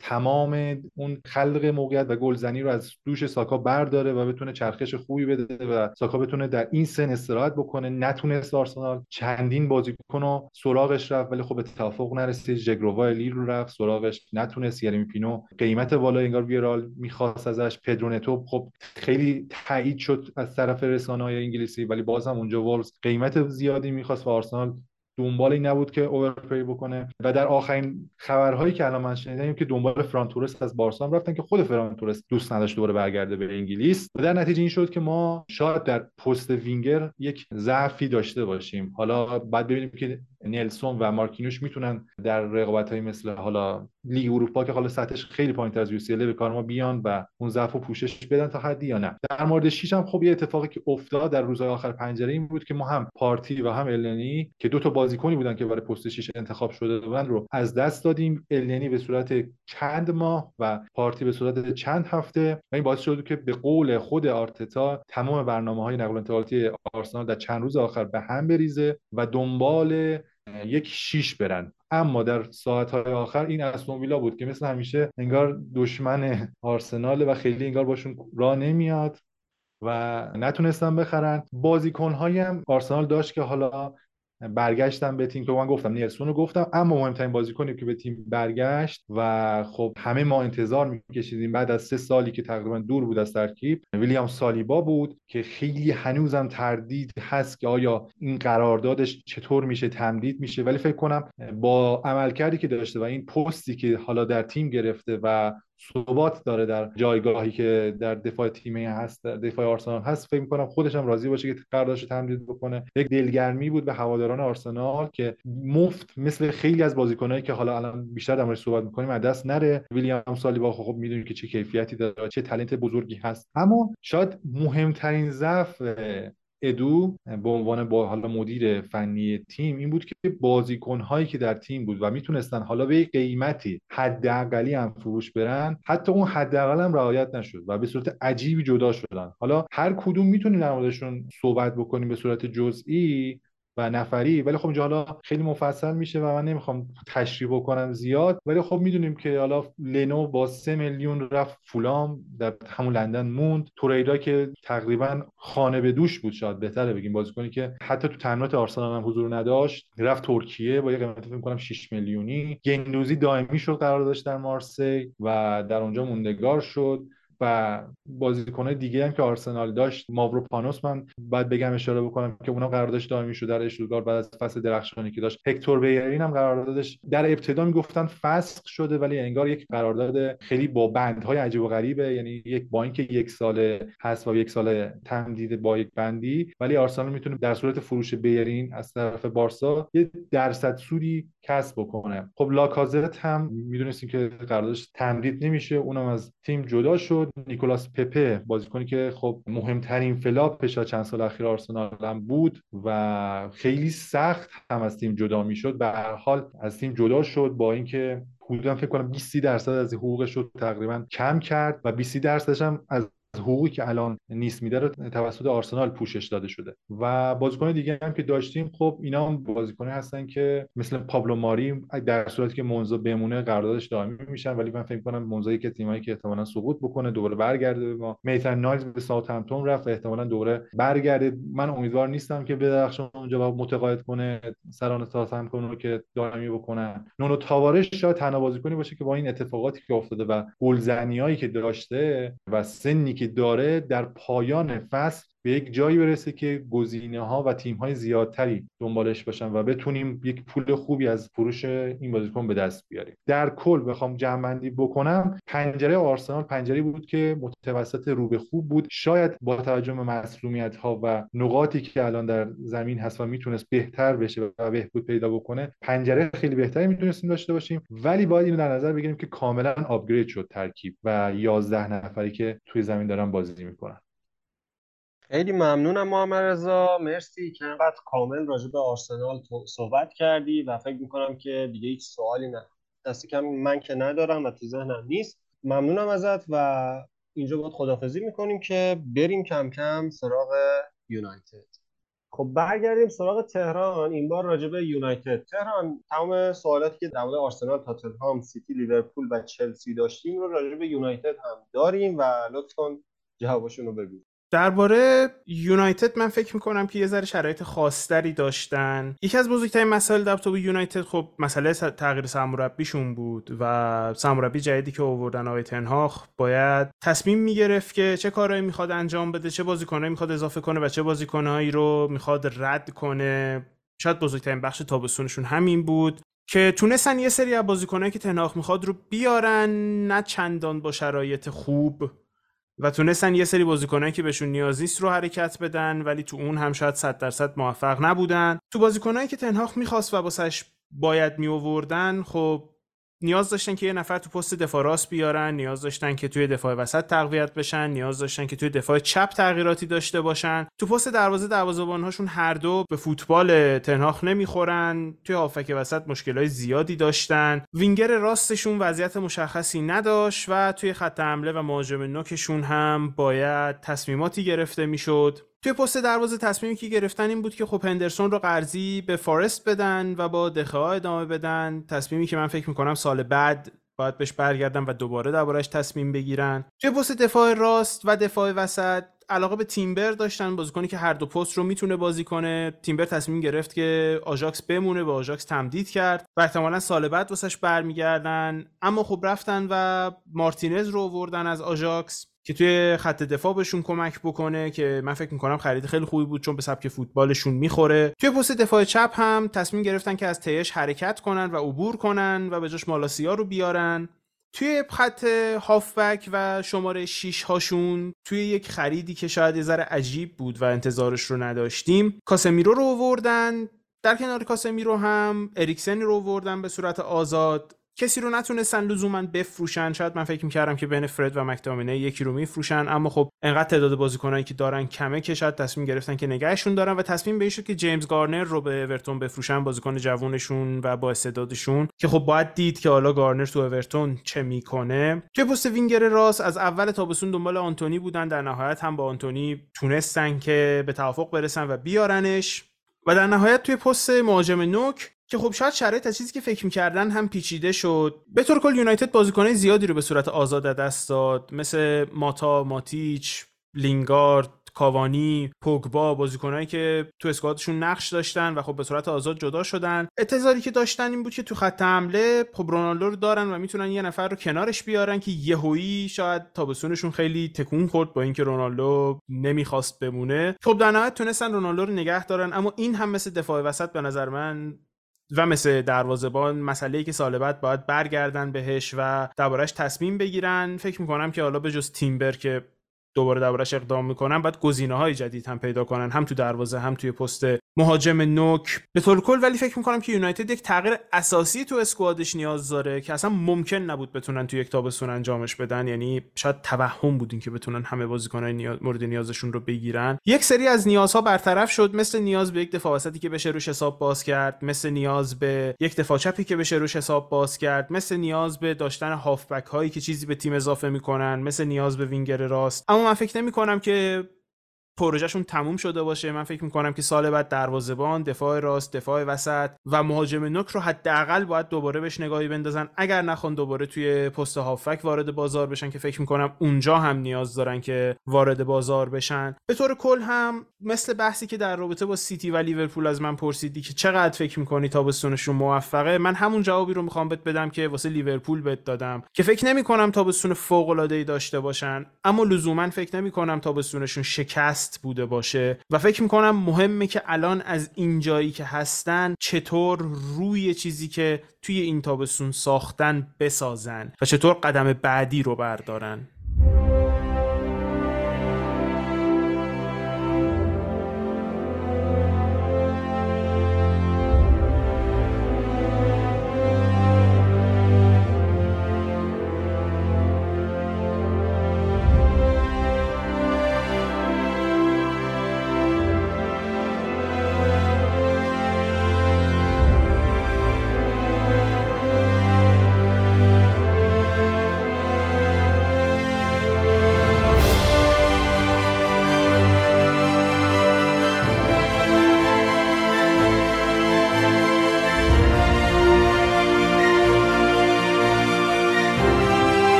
تمام اون خلق موقعیت و گلزنی رو از دوش ساکا برداره و بتونه چرخش خوبی بده و ساکا بتونه در این سن استراحت بکنه. نتونست آرسنال چندین بازیکن رو سراغش رفت ولی خب به توافق نرسید. ژگرووا لیل رو رفت سراغش. نتونست یرمی پینو قیمت بالای انگار بیرال می‌خواست ازش. پدرونتو خب خیلی تایید شد از طرف رسانه های انگلیسی ولی باز هم اونجا وولوز قیمت زیادی می‌خواست و آرسنال دنبال این نبود که overpay بکنه. و در آخرین خبرهایی که الان من شنیدم که دنبال فران تورست از بارسا رفتن که خود فران تورست دوست نداشت دوباره برگرده به انگلیس. و در نتیجه این شد که ما شاید در پست وینگر یک ضعفی داشته باشیم. حالا بعد ببینیم که نلسون و مارکینوش می‌تونن در رقابت های مثل حالا لیگ اروپا که حالا سطحش خیلی پایینتر از یو به کار ما بیان و اون ضعف و پوشش بدن تا حدی یا نه. در مورد شیش هم خب یه اتفاقی که افتاد در روزهای آخر پنجره این بود که ما هم پارتی و هم النی که دو تا بازیکنی بودن که برای پست شیش انتخاب شده بودن رو از دست دادیم. النی به صورت چند ماه و پارتی به صورت چند هفته و این باعث شد که به قول خود آرتتا تمام برنامه های نقل و انتقالاتی آرسنال در چند روز آخر به هم بریزه و دنبال یک شیش برن. اما در ساعتهای آخر این استون بود که مثل همیشه انگار دشمن آرسنال و خیلی انگار باشون راه نمیاد و نتونستن بخرن. بازیکنهایی هم آرسنال داشت که حالا برگشتم به تیم که من گفتم نیلسون رو گفتم. اما مهمترین بازیکنی که به تیم برگشت و خب همه ما انتظار میکشیدیم بعد از سه سالی که تقریبا دور بود از ترکیب ویلیام سالیبا بود که خیلی هنوزم تردید هست که آیا این قراردادش چطور میشه تمدید میشه. ولی فکر کنم با عملکردی که داشته و این پستی که حالا در تیم گرفته و ثبات داره در جایگاهی که در دفاع تیم هست در دفاع آرسنال هست. فکر می‌کنم خودش هم راضی باشه که قراردادش تمدید بکنه. یک دلگرمی بود به هواداران آرسنال که مفت مثل خیلی از بازیکنایی که حالا الان بیشتر در صحبت می‌کنیم از دست نره. ویلیام سالیبا خب می‌دونیم که چه کیفیتی داره چه تلنت بزرگی هست. اما شاید مهمترین ضعف ادو به عنوان با حالا مدیر فنی تیم این بود که بازیکن هایی که در تیم بود و می‌تونستن حالا به قیمتی حداقلی هم فروش برن حتی اون حداقل هم رعایت نشد و به صورت عجیبی جدا شدن. حالا هر کدوم می‌تونیم در موردشون صحبت بکنیم به صورت جزئی. و نفری. ولی خب اینجا حالا خیلی مفصل میشه و من نمی‌خوام تشریح بکنم زیاد. ولی خب می‌دونیم که حالا لنو با سه میلیون رفت فولام در همون لندن موند. توریدا که تقریبا خانه به دوش بود شاید بهتره بگیم. بازیکنی که حتی تو تمرینات آرسنال هم حضور نداشت رفت ترکیه با یه قیمت فکر کنم 6 میلیونی. گندوزی دائمی شد قرار داشت در مارسی و در اونجا موندگار شد. و بازیکنهای دیگه هم که آرسنال داشت ماوروپانوس من باید بگم اشاره بکنم که اونم قراردادش دائمی شد در اشتوتگارت بعد از فصل درخشانی که داشت. هکتور بیرین هم قراردادش در ابتدا می‌گفتن فسخ شده ولی انگار یک قرارداد خیلی با بندهای عجیب و غریبه. یعنی یک با اینکه یک ساله هست و یک سال تمدید با یک بندی ولی آرسنال می‌تونه در صورت فروش بیرین از طرف بارسا یه درصد سودی کسب بکنه. خب لاکازت هم می‌دونستیم که قراردادش تمدید نمیشه اونم از تیم جدا شد. نیکولاس پپه بازیکنی که خب مهمترین فلاپش چند سال اخیر آرسنال هم بود و خیلی سخت هم از تیم جدا می‌شد. به هر حال از تیم جدا شد با اینکه حدودا فکر کنم 20 درصد از حقوقش رو تقریبا کم کرد و 20 درصدش هم از حقوقی که الان نیست میده رو توسط آرسنال پوشش داده شده. و بازیکن دیگه هم که داشتیم خب اینا هم بازیکن هستن که مثل پابلو ماری در صورتی که مونزا بمونه قراردادش دائمی میشن ولی من فکر کنم مونزا که تیمایی که احتمالاً سقوط بکنه دوباره برگرده به ما. میتن نایلز به ساوثهمپتون رفت احتمالاً دوباره برگرده. من امیدوار نیستم که بدرخشان اونجا متقاعد کنه سران ساوثهمپتون رو که دائمی بکنن. نونو تاوارش شاید تنها بازیکنی باشه که با این اتفاقاتی که افتاده و گلزنیایی که داشته و سنی که داره در پایان فصل به یک جایی برسه که گزینه ها و تیم های زیادتری دنبالش باشن و بتونیم یک پول خوبی از فروش این بازیکن به دست بیاریم. در کل بخوام جمع بکنم پنجره آرسنال پنجره بود که متوسط رو به خوب بود. شاید با توجه به مسئولیت ها و نقاطی که الان در زمین هست و می‌تونست بهتر بشه و بهبود پیدا بکنه پنجره خیلی بهتری می‌تونستیم داشته باشیم. ولی باید اینو در نظر بگیریم که کاملا آپگرید شد ترکیب و 11 نفری که توی زمین دارن بازی می‌کنن. خیلی ممنونم محمد رضا. مرسی که انقدر کامل راجع به آرسنال صحبت کردی و فکر می‌کنم که دیگه هیچ سوالی نه. دستی کم من که ندارم و تو ذهنم نیست. ممنونم ازت و اینجا باید خدافزی می‌کنیم که بریم کم کم سراغ یونایتد. خب برگردیم سراغ تهران. این بار راجع به یونایتد. تهران تمام سوالاتی که در آرسنال تاتنهام سیتی لیورپول و چلسی داشتیم رو راجع به یونایتد هم داریم و لطفا جوابشون رو بگو درباره یونایتد من فکر می‌کنم که یه ذره شرایط خاصتری داشتن. یکی از بزرگترین مسائل در تو یونایتد خب مسئله تغییر سرمربیشون بود و سرمربی جدیدی که آوردن آقای تنهاخ باید تصمیم می‌گرفت که چه کارهایی می‌خواد انجام بده چه بازیکنهایی می‌خواد اضافه کنه و چه بازیکنهایی رو می‌خواد رد کنه. شاید بزرگترین بخش تابستونشون همین بود که تونستن یه سری از بازیکنایی که تنهاخ می‌خواد رو بیارن نه چندان با شرایط خوب و تونستن یه سری بازیکنایی که بهشون نیاز نیست رو حرکت بدن ولی تو اون هم شاید 100 درصد موفق نبودن. تو بازیکنایی که تنهاخ می‌خواست و واسش باید میووردن خب نیاز داشتن که یه نفر تو پست دفاع راست بیارن نیاز داشتن که توی دفاع وسط تقویت بشن نیاز داشتن که توی دفاع چپ تغییراتی داشته باشن. تو پست دروازه هاشون هر دو به فوتبال تنهاخ نمی‌خورن. توی هافک وسط مشکلات زیادی داشتن. وینگر راستشون وضعیت مشخصی نداشت و توی خط حمله و مهاجم نوکشون هم باید تصمیماتی گرفته می‌شد. توی پست دروازه تصمیمی که گرفتن این بود که خب هندرسون رو قرضی به فارست بدن و با دخیا ادامه بدن. تصمیمی که من فکر می‌کنم سال بعد باید بهش برگردن و دوباره دربارش تصمیم بگیرن. توی پست دفاع راست و دفاع وسط علاقه به تیمبر داشتن بازیکنی که هر دو پست رو می‌تونه بازی کنه. تیمبر تصمیم گرفت که آژاکس بمونه به آژاکس تمدید کرد و احتمالا سال بعد واسش برمیگردن. اما خب رفتن و مارتینز رو وردن از آژاکس. که توی خط دفاع بهشون کمک بکنه که من فکر می‌کنم خرید خیلی خوبی بود چون به سبک فوتبالشون می‌خوره. توی پست دفاع چپ هم تصمیم گرفتن که از تلس حرکت کنن و عبور کنن و به جاش مالاسیا رو بیارن. توی خط هافبک و شماره 6 هاشون توی یک خریدی که شاید یه ذره عجیب بود و انتظارش رو نداشتیم کاسمیرو رو آوردن. در کنار کاسمیرو هم اریکسن رو آوردن به صورت آزاد. کسی رو نتونستن لزوما بفروشن. شاید من فکر می‌کردم که بین فرد و مکتامینه یکی رو میفروشن اما خب انقدر تعداد بازیکنایی که دارن کمه که شاید تصمیم گرفتن که نگهشون دارن و تصمیم به شد که جیمز گارنر رو به اورتون بفروشن بازیکن جوونشون و با استعدادشون. که خب باید دید که حالا گارنر تو اورتون چه می‌کنه. توی پست وینگر راست از اول تابستون دنبال آنتونی بودن. در نهایت هم با آنتونی تونستن که به توافق برسن و بیارنش. و در نهایت توی پست مهاجم نوک که خب شاید شرایط از چیزی که فکر می‌کردن هم پیچیده شد. به طور کل یونایتد بازیکنهای زیادی رو به صورت آزاد دست داد. مثل ماتا ماتیچ لینگارد کاوانی پوگبا بازیکنایی که تو اسکوادشون نقش داشتن و خب به صورت آزاد جدا شدن. انتظاری که داشتن این بود که تو خط حمله خب رونالدو رو دارن و می‌تونن یه نفر رو کنارش بیارن که یهویی شاید تابستونشون خیلی تکون خورد با اینکه رونالدو نمی‌خواست بمونه. خب در نهایت تونستن رونالدو رو نگه دارن اما این هم مثل دفاع وسط به نظر من و مثل دروازبان مسئله که سال بعد باید برگردن بهش و دربارش تصمیم بگیرن. فکر می‌کنم که حالا به جز تیمبر که دوباره دربارش اقدام می‌کنن باید گزینه های جدید هم پیدا کنن. هم تو دروازه هم توی پست مهاجم نوک. به طور کل ولی فکر می‌کنم که یونایتد یک تغییر اساسی تو اسکوادش نیاز داره که اصلا ممکن نبود بتونن تو یک تابستون انجامش بدن. یعنی شاید توهم بود که بتونن همه بازیکنهای نیاز... مورد نیازشون رو بگیرن. یک سری از نیازها برطرف شد مثل نیاز به یک دفاع وسطی که بشه روش حساب باز کرد مثل نیاز به یک دفاع چپی که بشه روش حساب باز کرد مثل نیاز به داشتن هافبک هایی که چیزی به تیم اضافه می‌کنن مثل نیاز به وینگر راست. اما من فکر نمی کنم که پروژهشون تموم شده باشه. من فکر می‌کنم که سال بعد دروازه‌بان دفاع راست دفاع وسط و مهاجم نوک رو حداقل باید دوباره بهش نگاهی بندازن. اگر نخوان دوباره توی پست هافک وارد بازار بشن که فکر می‌کنم اونجا هم نیاز دارن که وارد بازار بشن. به طور کل هم مثل بحثی که در رابطه با سیتی و لیورپول از من پرسیدی که چقدر فکر می‌کنی تابستونشون موفقه من همون جوابی رو می‌خوام بهت بدم که واسه لیورپول بهت دادم که فکر نمی‌کنم تابستون فوق العاده ای داشته باشن اما لزوما فکر نمی‌کنم تابستونشون شکست بوده باشه. و فکر می‌کنم مهمه که الان از این جایی که هستن چطور روی چیزی که توی این تابستون ساختن بسازن و چطور قدم بعدی رو بردارن.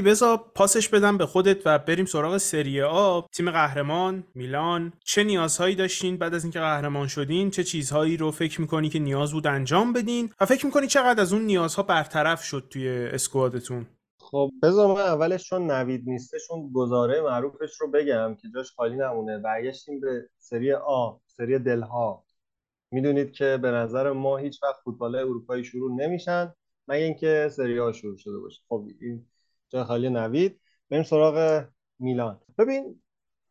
مهدی بذار پاسش بدم به خودت و بریم سراغ سری آ. تیم قهرمان میلان. چه نیازهایی داشتین بعد از اینکه قهرمان شدین؟ چه چیزهایی رو فکر می‌کنی که نیاز بود انجام بدین؟ و فکر می‌کنی چقدر از اون نیازها برطرف شد توی اسکوادتون؟ خب بذار من اولش چون نوید نیستشون گزاره معروفش رو بگم که جاش خالی نمونه. برگشتیم به سری آ سری دلها. می‌دونید که به نظر ما هیچ وقت فوتبال اروپایی شروع نمیشن مگه اینکه سری ها شروع شده باشه. خب این جای خالی نوید. بریم سراغ میلان. ببین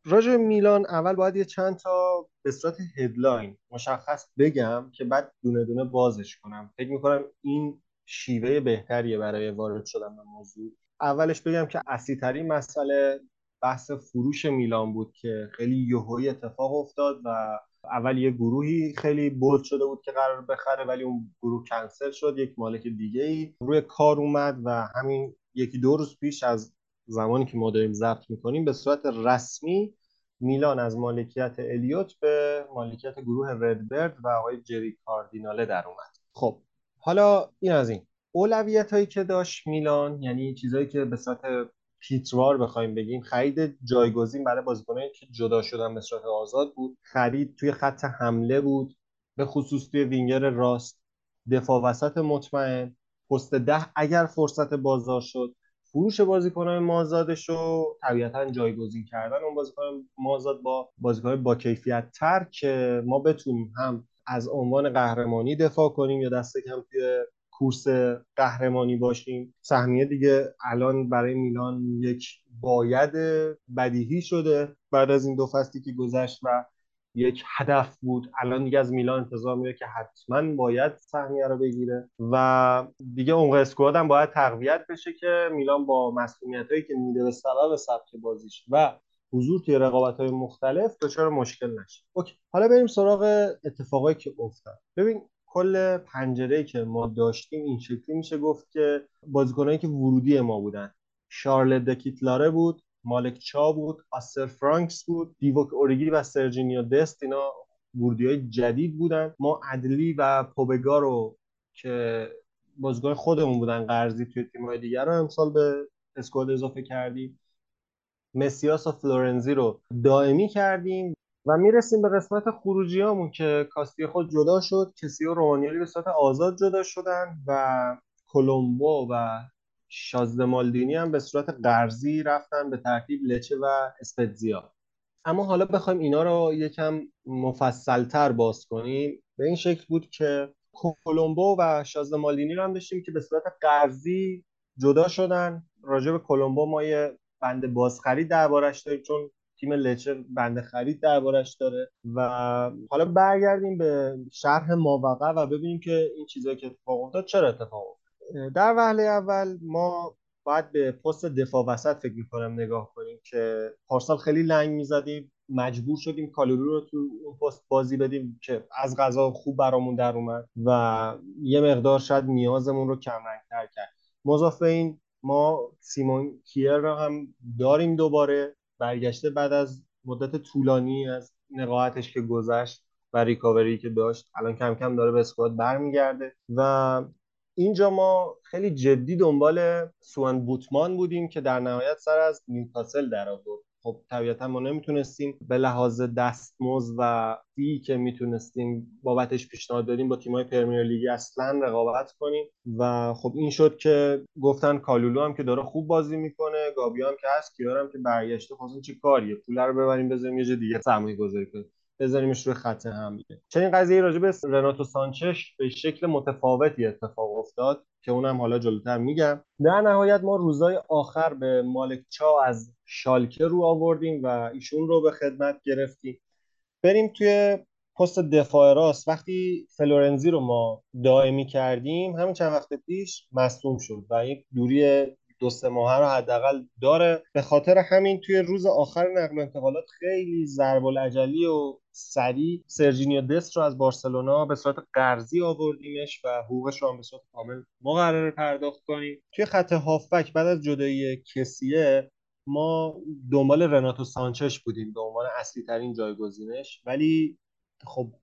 راجع میلان اول باید یه چند تا به صورت هدلاین مشخص بگم که بعد دونه دونه بازش کنم. فکر می‌کنم این شیوه بهتریه برای وارد شدن به موضوع. اولش بگم که اصلی ترین مسئله بحث فروش میلان بود که خیلی یهویی اتفاق افتاد و اول یه گروهی خیلی بولد شده بود که قرار بخره ولی اون گروه کنسل شد. یک مالک دیگه ای روی کار اومد و همین یکی دو روز پیش از زمانی که ما داریم ضبط می‌کنیم به صورت رسمی میلان از مالکیت الیوت به مالکیت گروه ردبرد و آقای جری کاردیناله در اومد. خب حالا این از این. اولویت هایی که داشت میلان یعنی چیزهایی که به صورت پیتروار بخوایم بگیم خرید جایگزین برای بازیکنانی که جدا شدن به صورت آزاد بود خرید توی خط حمله بود به خصوص توی وینگر راست دفاع وسط مطمئن پست ده اگر فرصت بازار شد فروش بازیکنان مازادش رو طبیعتا جایگزین کردن اون بازیکن مازاد با بازیکن با کیفیت تر که ما بتونیم هم از عنوان قهرمانی دفاع کنیم یا دست کم توی کورس قهرمانی باشیم. سهمیه دیگه الان برای میلان یک باید بدیهی شده بعد از این دو فصلی که گذشت و یک هدف بود. الان دیگه از میلان انتظار میره که حتما باید سهمیه رو بگیره. و دیگه اون squad هم باید تقویت بشه که میلان با مسئولیت هایی که میده به سبب سبک بازیش و حضور توی رقابت های مختلف دچار مشکل نشه. okay حالا بریم سراغ اتفاقایی که افتاد. ببین کل پنجره که ما داشتیم این شکلی میشه گفت که بازیکنایی که ورودی ما بودن. شارل دکیتلاره بود مالک چاو بود آستر ورانکس بود دیووک اوریگی و سرجینیو دست اینا ورودی های جدید بودن. ما عدلی و پوبگا رو که بازیکن خودمون بودن قرضی توی تیم‌های دیگر رو امسال به اسکواد اضافه کردیم. مسیاس و فلورنزی رو دائمی کردیم و می‌رسیم به قسمت خروجیامون که کاستی خود جدا شد. کسی و رومانیالی به صورت آزاد جدا شدن و کلمبو و شازده مالدینی هم به صورت قرضی رفتن به ترتیب لچه و اسپتزیا. اما حالا بخوایم اینا رو یکم مفصلتر باز کنیم. به این شکل بود که کلمبو و شازده مالدینی رو هم داشتیم که به صورت قرضی جدا شدن. راجع به کلمبو ما یه بند بازخرید دربارش داریم چون تیم لچر بند خرید دربارش داره. و حالا برگردیم به شرح ماوقع و ببینیم که این چیزایی که اتفاق افتاد چرا اتفاق افتاد. در وهله اول ما باید به پست دفاع وسط فکر می‌کنم نگاه کنیم که پارسال خیلی لنگ می‌زدیم. مجبور شدیم کالورو رو تو اون پست بازی بدیم که از غذا خوب برامون در اومد و یه مقدار شاید نیازمون رو کم تر کرد. مضاف این ما سیمون کیر رو هم داریم دوباره. برگشته بعد از مدت طولانی از نقاهتش که گذشت و ریکاوری که داشت الان کم کم داره به اسکواد برمیگرده و اینجا ما خیلی جدی دنبال سوان بوتمان بودیم که در نهایت سر از نیوکاسل در آورد. خب طبیعتا ما نمی‌تونستیم به لحاظ دستمزد و فی که می‌تونستیم بابتش پیشنهاد دادیم با تیمای پرمیر لیگی اصلا رقابت کنیم. و خب این شد که گفتن کالولو هم که داره خوب بازی می‌کنه گابی هم که هست کیار هم که برگشته خب چه کاریه؟ پول رو ببریم بذاریم یه جای دیگه سرمایه گذاری کنیم. بذاریمش روی خط حمله چنین قضیه راجع به رناتو سانچش به شکل متفاوتی اتفاق افتاد که اونم حالا جلوتر میگم. در نهایت ما روزای آخر به مالک چا از شالکه رو آوردیم و ایشون رو به خدمت گرفتیم. بریم توی پست دفاع راست. وقتی فلورنزی رو ما دائمی کردیم همین چند وقت پیش مصوم شد و یک دوری دو سه ماه رو حداقل داره. به خاطر همین توی روز آخر نقل انتقالات خیلی ضرب العجلی و سریع سرجینیو دست رو از بارسلونا به صورت قرضی آوردیمش و حقوقش رو هم به صورت کامل ما پرداخت کنیم. توی خط هافبک بعد از جدایی کسیه ما دنبال رناتو سانچش بودیم به عنوان اصلی ترین جایگزینش. ولی خب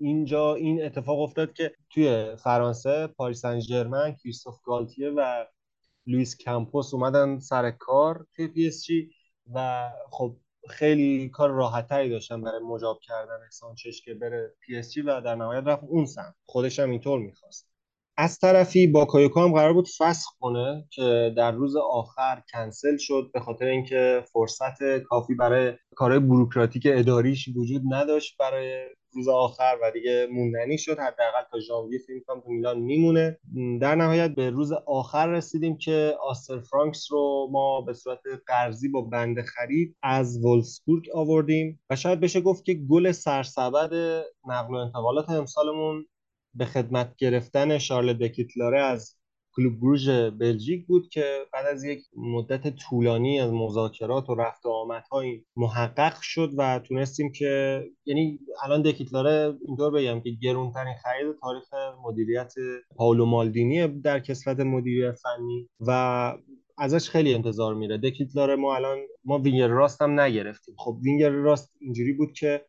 اینجا این اتفاق افتاد که توی فرانسه پاریس سن ژرمن کریستوف گالتیه و لوئیس کمپوس اومدن سر کار توی PSG و خب خیلی کار راحتتری داشتن برای مجاب کردن سانچش که بره PSG و در نهایت رفت اون سمت. خودش هم اینطور می‌خواست. از طرفی با باکایوکو هم قرار بود فسخ کنه که در روز آخر کنسل شد به خاطر اینکه فرصت کافی برای کارهای بروکراتیک اداریش وجود نداشت برای روز آخر و دیگه موندنی شد. حداقل تا ژانویه فکر کنم تو میلان میمونه. در نهایت به روز آخر رسیدیم که آستر فرانکس رو ما به صورت قرضی با بند خرید از وولسبورگ آوردیم و شاید بشه گفت که گل سرسبد نقل و انتقالات امسالمون به خدمت گرفتن شارل دکیتلاره از کلوب بروژ بلژیک بود که بعد از یک مدت طولانی از مذاکرات و رفت و آمدهای محقق شد و تونستیم که یعنی الان دکیتلاره اینطور بگم که گرونترین خرید تاریخ مدیریت پاولو مالدینی در کسوت مدیریت فنی و ازش خیلی انتظار میره. دکیتلاره ما الان ما وینگر راست هم نگرفتیم. خب وینگر راست اینجوری بود که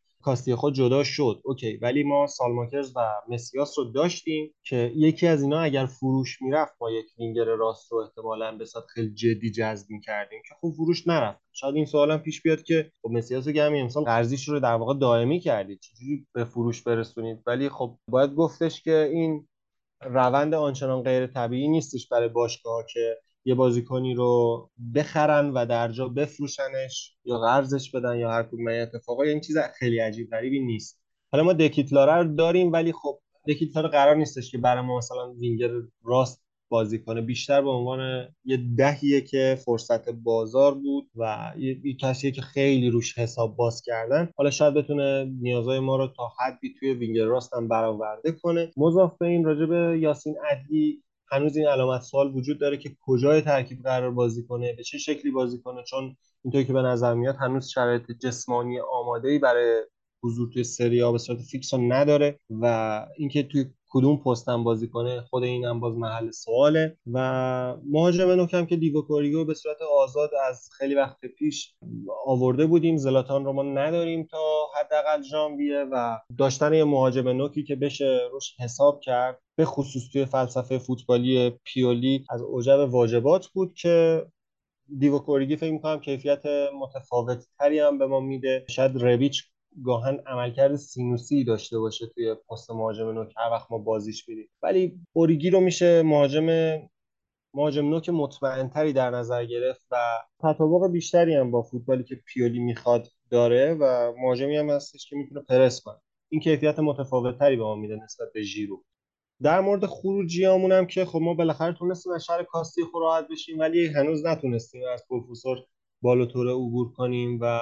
خود جدا شد. okay ولی ما سالماکرز و مسیاس رو داشتیم که یکی از اینا اگر فروش می‌رفت ما یک وینگر راست رو احتمالا به خیلی جدی جذب می‌کردیم که خب فروش نرفت. شاید این سوال هم پیش بیاد که خب مسیاس رو همین امسال قرضیش رو در واقع دائمی کردید چجوری به فروش برسونید؟ ولی خب باید گفتش که این روند آنچنان غیر طبیعی نیستش برای باشگاه که یه بازیکنی رو بخرن و در جا بفروشنش یا قرضش بدن یا هر کدوم این اتفاقا. این چیز خیلی عجیب غریبی نیست. حالا ما دکیتلاره رو داریم ولی خب دکیتلاره قرار نیستش که برای ما مثلا وینگر راست بازی کنه. بیشتر به عنوان یه دهیه که فرصت بازار بود و یه کسیه که خیلی روش حساب باز کردن. حالا شاید بتونه نیازهای ما رو تا حدی توی وینگر راست هم برآورده کنه. مضاف به این راجع یاسین عدلی هنوز این علامت سوال وجود داره که کجای ترکیب قرار بازی کنه به چه شکلی بازی کنه؟ چون اینطوری که به نظر میاد هنوز شرایط جسمانی آماده ای برای حضور توی سری به صورت فیکس نداره و اینکه توی کدوم پستم بازی کنه خود این هم باز محل سواله. و مهاجم نوکم که دیگو کوریگو به صورت آزاد از خیلی وقت پیش آورده بودیم. زلاتان رو ما نداریم تا حداقل ژانویه و داشتن یه مهاجم نوکی که بشه روش حساب کرد. به خصوص توی فلسفه فوتبالی پیولی از اوجب واجبات بود که دیوو کوریگی فکر می‌کنم کیفیت متفاوت تری هم به ما میده. شاید رویچ گاهن عملکرد سینوسی داشته باشه توی پست مهاجم نوک هر وقت ما بازیش میدیم. ولی اوریگی رو میشه مهاجم مهاجم نوک مطمئنتری در نظر گرفت و تطابق بیشتری هم با فوتبالی که پیولی می‌خواد داره و مهاجمی هم هستش که می‌تونه پرس کنه. این کیفیت متفاوتتری به ما میده نسبت به ژیرو. در مورد خروجی هم که خب ما بالاخره تونستیم از شهر کاستی راحت بشیم ولی هنوز نتونستیم از پروفسور بالوتوره عبور کنیم و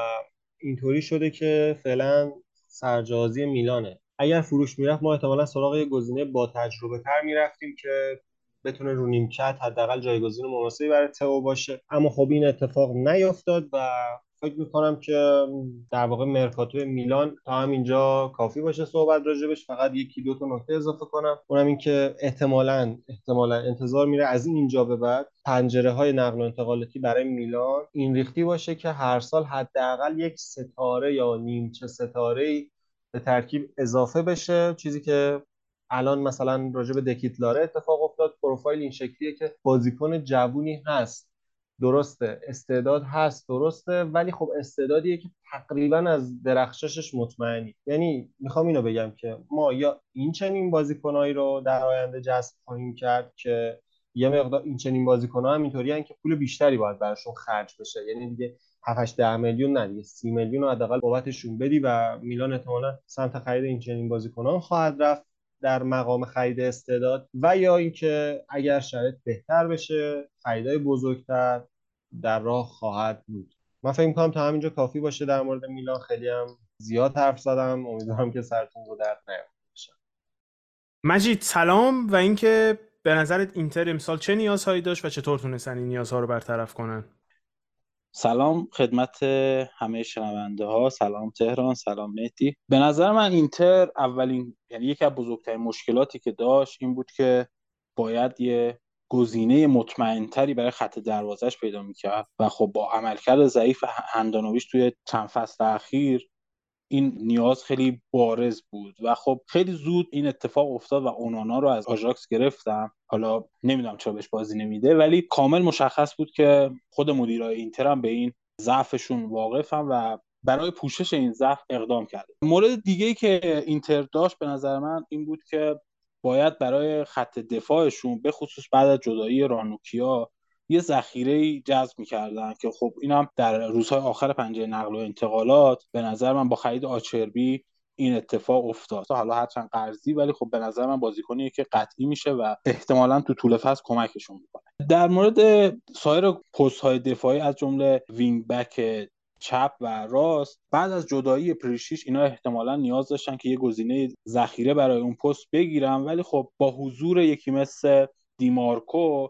اینطوری شده که فعلا سرجازی میلانه. اگر فروش می‌رفت ما احتمالا سراغ یه گزینه با تجربه تر می‌رفتیم که بتونه رو نیمکت حداقل جایگزین مناسبی برای تئو باشه. اما خب این اتفاق نیفتاد و فکر می‌کنم که در واقع مرکاتو میلان تا همینجا کافی باشه صحبت راجبش. فقط یکی دو تا نکته اضافه کنم. اونم این که احتمالا احتمالا انتظار میره از اینجا به بعد پنجره های نقل و انتقالاتی برای میلان این ریختی باشه که هر سال حداقل یک ستاره یا نیمچه ستاره به ترکیب اضافه بشه. چیزی که الان مثلا راجع به دکیتلاره اتفاق افتاد. پروفایل این شکلیه که بازیکن جوونی هست. درسته. استعداد هست درسته ولی خب استعدادیه که تقریبا از درخششش مطمئنی. یعنی می‌خوام اینو بگم که ما یا این چنین بازیکنهایی رو در آینده جذب خواهیم کرد که یه مقدار این چنین بازیکن‌ها هم که پول بیشتری باید براشون خرج بشه. یعنی دیگه 7 ده میلیون نه دیگه 30 میلیون حداقل بابتشون بدی و میلان احتمالاً سمت خرید این چنین بازیکنان خواهد رفت. در مقام خرید استعداد و یا اینکه اگر شرایط بهتر بشه خریدای بزرگتر در راه خواهد بود. من فکر می‌کنم تا همینجا کافی باشه در مورد میلان. خیلی هم زیاد حرف زدم. امیدوارم که سرتون رو درد نیفته مجید سلام و اینکه به نظرت اینتر امسال چه نیازهایی داشت و چطور تونستن این نیازها رو برطرف کنن؟ سلام خدمت همه شنونده ها. سلام تهران سلام مهدی. به نظر من اینتر اولین یعنی یکی از بزرگترین مشکلاتی که داشت این بود که باید یه گزینه مطمئنتری برای خط دروازش پیدا می‌کرد و خب با عملکرد ضعیف هندانویش توی چند فصل اخیر این نیاز خیلی بارز بود و خب خیلی زود این اتفاق افتاد و اونانا رو از آژاکس گرفتم. حالا نمی‌دونم چرا بهش بازی نمیده ولی کامل مشخص بود که خود مدیرای اینتر هم به این ضعفشون واقفن و برای پوشش این ضعف اقدام کرده. مورد دیگه که اینتر داشت به نظر من این بود که باید برای خط دفاعشون به خصوص بعد از جدایی رانوکیا یه ذخیره جذب می‌کردن که خب اینم در روزهای آخر پنجره نقل و انتقالات به نظر من با خرید آچربی این اتفاق افتاد. حالا هرچند قرضی ولی خب به نظر من بازیکنی که قطعی میشه و احتمالا تو طول فصل کمکشون می‌کنه. در مورد سایر پست های دفاعی از جمله wing back چپ و راست بعد از جدایی پریشیچ اینا احتمالا نیاز داشتن که یه گزینه ذخیره برای اون پست بگیرن. ولی خب با حضور یکی مثل دیمارکو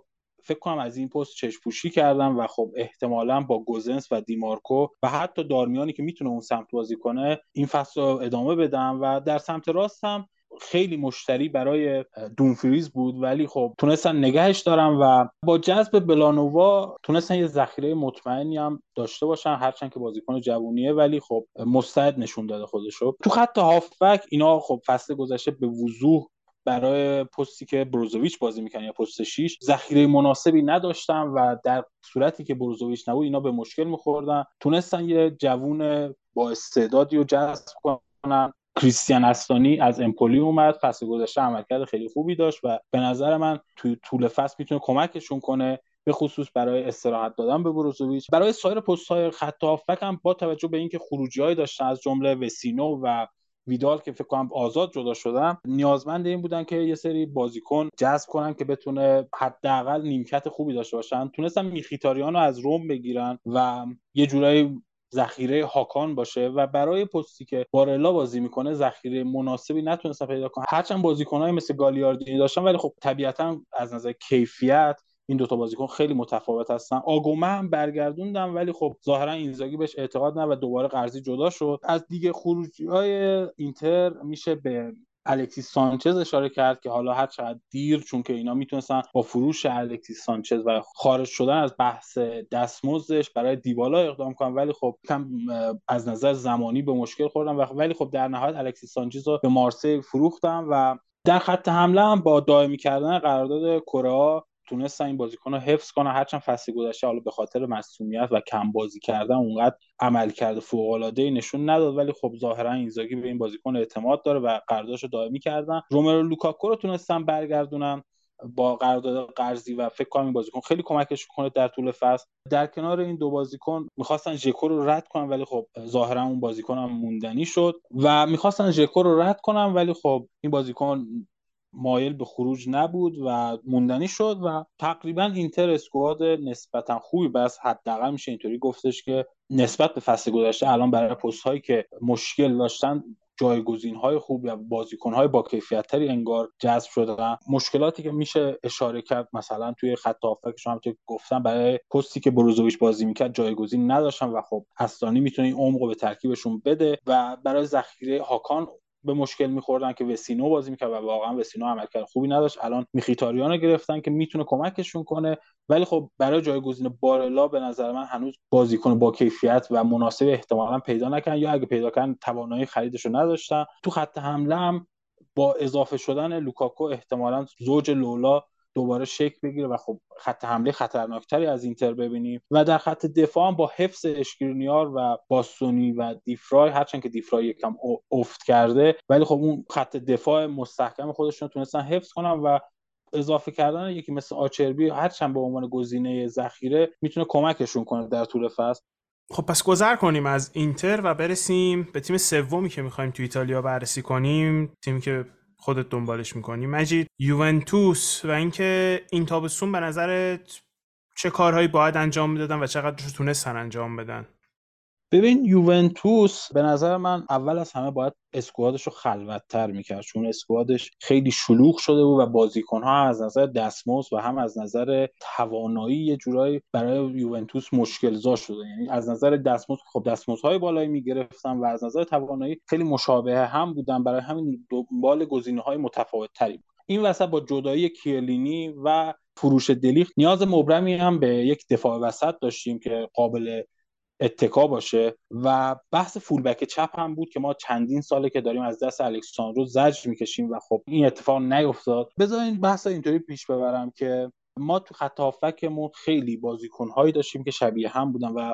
فکر کنم از این پست چشم کردن و خب احتمالا با گوزنس و دیمارکو و حتی دارمیانی که می‌تونه اون سمت بازی کنه این فصل ادامه بدن و در سمت راست هم خیلی مشتری برای دونفریز بود ولی خب تونستن نگهش دارن و با جذب بلانووا تونستن یه ذخیره مطمئنی هم داشته باشن هرچند که بازیکن جوونیه ولی خب مستعد نشون داده خودشو. تو خط هافبک اینا خب فصل گذشته به وضوح برای پستی که بروزوویچ بازی می‌کنه یا پست 6 ذخیره مناسبی نداشتن و در صورتی که بروزوویچ نبود اینا به مشکل میخوردن. تونستن یه جوون با استعدادی رو جذب کنن. کریستیان استانی از امپولی اومد فصل گذشته عملکرد خیلی خوبی داشت و به نظر من توی طول فصل می‌تونه کمکشون کنه به خصوص برای استراحت دادن به بروزوویچ برای سایر پست های خط هم با توجه به اینکه خروجی داشتن از جمله وسینو و ویدال که فکر کنم آزاد جدا شدن نیازمند این بودن که یه سری بازیکن جذب کنن که بتونه حداقل نیمکت خوبی داشته باشن. تونستن میخیتاریان رو از روم بگیرن و یه جورایی ذخیره هاکان باشه و برای پستی که بارلا بازی می‌کنه ذخیره مناسبی نتونستن پیدا کنن هرچند بازیکنهای مثل گالیاردینی داشتن ولی خب طبیعتا از نظر کیفیت این دوتا بازیکن خیلی متفاوت هستن. آگومه هم برگردوندم ولی خب ظاهرا اینزاگی بهش اعتقاد نه و دوباره قرضی جدا شد. از دیگه خروجی های اینتر میشه به الکسیس سانچز اشاره کرد که حالا هر چقدر دیر چون که اینا می‌تونستن با فروش الکسیس سانچز و خارج شدن از بحث دستمزدش برای دیبالا اقدام کنن. ولی خب کم از نظر زمانی به مشکل خوردن و ولی خب در نهایت الکسیس سانچز رو به مارسی فروختن و در خط حمله هم با دائمی کردن قرارداد کره تونستن این بازیکن رو حفظ کنن. هرچند فصل گذشته حالا به خاطر مسئولیت و کم بازی کردن اونقدر عمل کرده فوق العاده نشون نداد. ولی خب ظاهرا اینزاگی به این بازیکن اعتماد داره و قراردادش رو دائمی کردن. رومرو لوکاکو رو تونستن برگردونن با قرارداد قرضی و فکر کنم این بازیکن خیلی کمکش کنه در طول فصل. در کنار این دو بازیکن می‌خواستن ژکو رو رد کنن ولی خب ظاهرا اون بازیکن هم موندنی شد و می‌خواستن ژکو رو رد کنن ولی خب این بازیکن مایل به خروج نبود و موندنی شد و تقریبا اینتر اسکواد نسبتا خوبی بس حداقل میشه اینطوری گفتش که نسبت به فصل گذشته الان برای پست هایی که مشکل داشتن جایگزین های خوب یا بازیکن های با کیفیت تری انگار جذب شدن مشکلاتی که میشه اشاره کرد مثلا توی خط هافک شما هم گفتم برای پستی که بروزوویچ بازی می‌کرد جایگزین نداشتن و خب اصلانی می‌تونه این عمق به ترکیبشون بده و برای ذخیره هاکان به مشکل میخوردن که وسینو بازی می‌کرد و واقعا وسینو عملکرد خوبی نداشت. الان میخیتاریان رو گرفتن که می‌تونه کمکشون کنه. ولی خب برای جایگزین بارلا به نظر من هنوز بازیکن با کیفیت و مناسب احتمالا پیدا نکن یا اگه پیدا کردن توانایی خریدش رو نداشتن. تو خط حمله هم با اضافه شدن لوکاکو احتمالا زوج لولا دوباره شکل بگیره و خب خط حمله خطرناکتری از اینتر ببینیم. و در خط دفاع هم با حفظ اشکرینیار و باستونی و دیفرای هرچند که دیفرای یکم افت کرده ولی خب اون خط دفاع مستحکم خودشون تونستن حفظ کنن و اضافه کردن یکی مثل آچربی هرچند به عنوان گزینه ذخیره می‌تونه کمکشون کنه در طول فصل. خب پس گذر کنیم از اینتر و برسیم به تیم سومی که می‌خوایم تو ایتالیا بررسی کنیم. تیمی که خودت دنبالش می‌کنی. مجید یوونتوس و اینکه این تابستون به نظرت چه کارهایی باید انجام می‌دادن و چقدر تونستن انجام بدن؟ ببین یوونتوس به نظر من اول از همه باید اسکوادش رو خلوتتر می‌کرد چون اسکوادش خیلی شلوغ شده بود و بازیکنها از نظر دستمزد و هم از نظر توانایی یه جورایی برای یوونتوس مشکل زا شده. یعنی از نظر دستمزد خب دستمزدهای بالایی می‌گرفتن و از نظر توانایی خیلی مشابه هم بودن برای همین دنبال گزینه‌های متفاوت تری بود. این وسط با جدایی کیلینی و فروش دلیخت نیاز مبرمی هم به یک دفاع وسط داشتیم که قابل اتکا باشه و بحث فولبک چپ هم بود که ما چندین ساله که داریم از دست الکساندرو زجر می‌کشیم و خب این اتفاق نیفتاد. بذارین بحث اینطوری پیش ببرم که ما تو خط هافکمون خیلی بازیکنهایی داشتیم که شبیه هم بودن و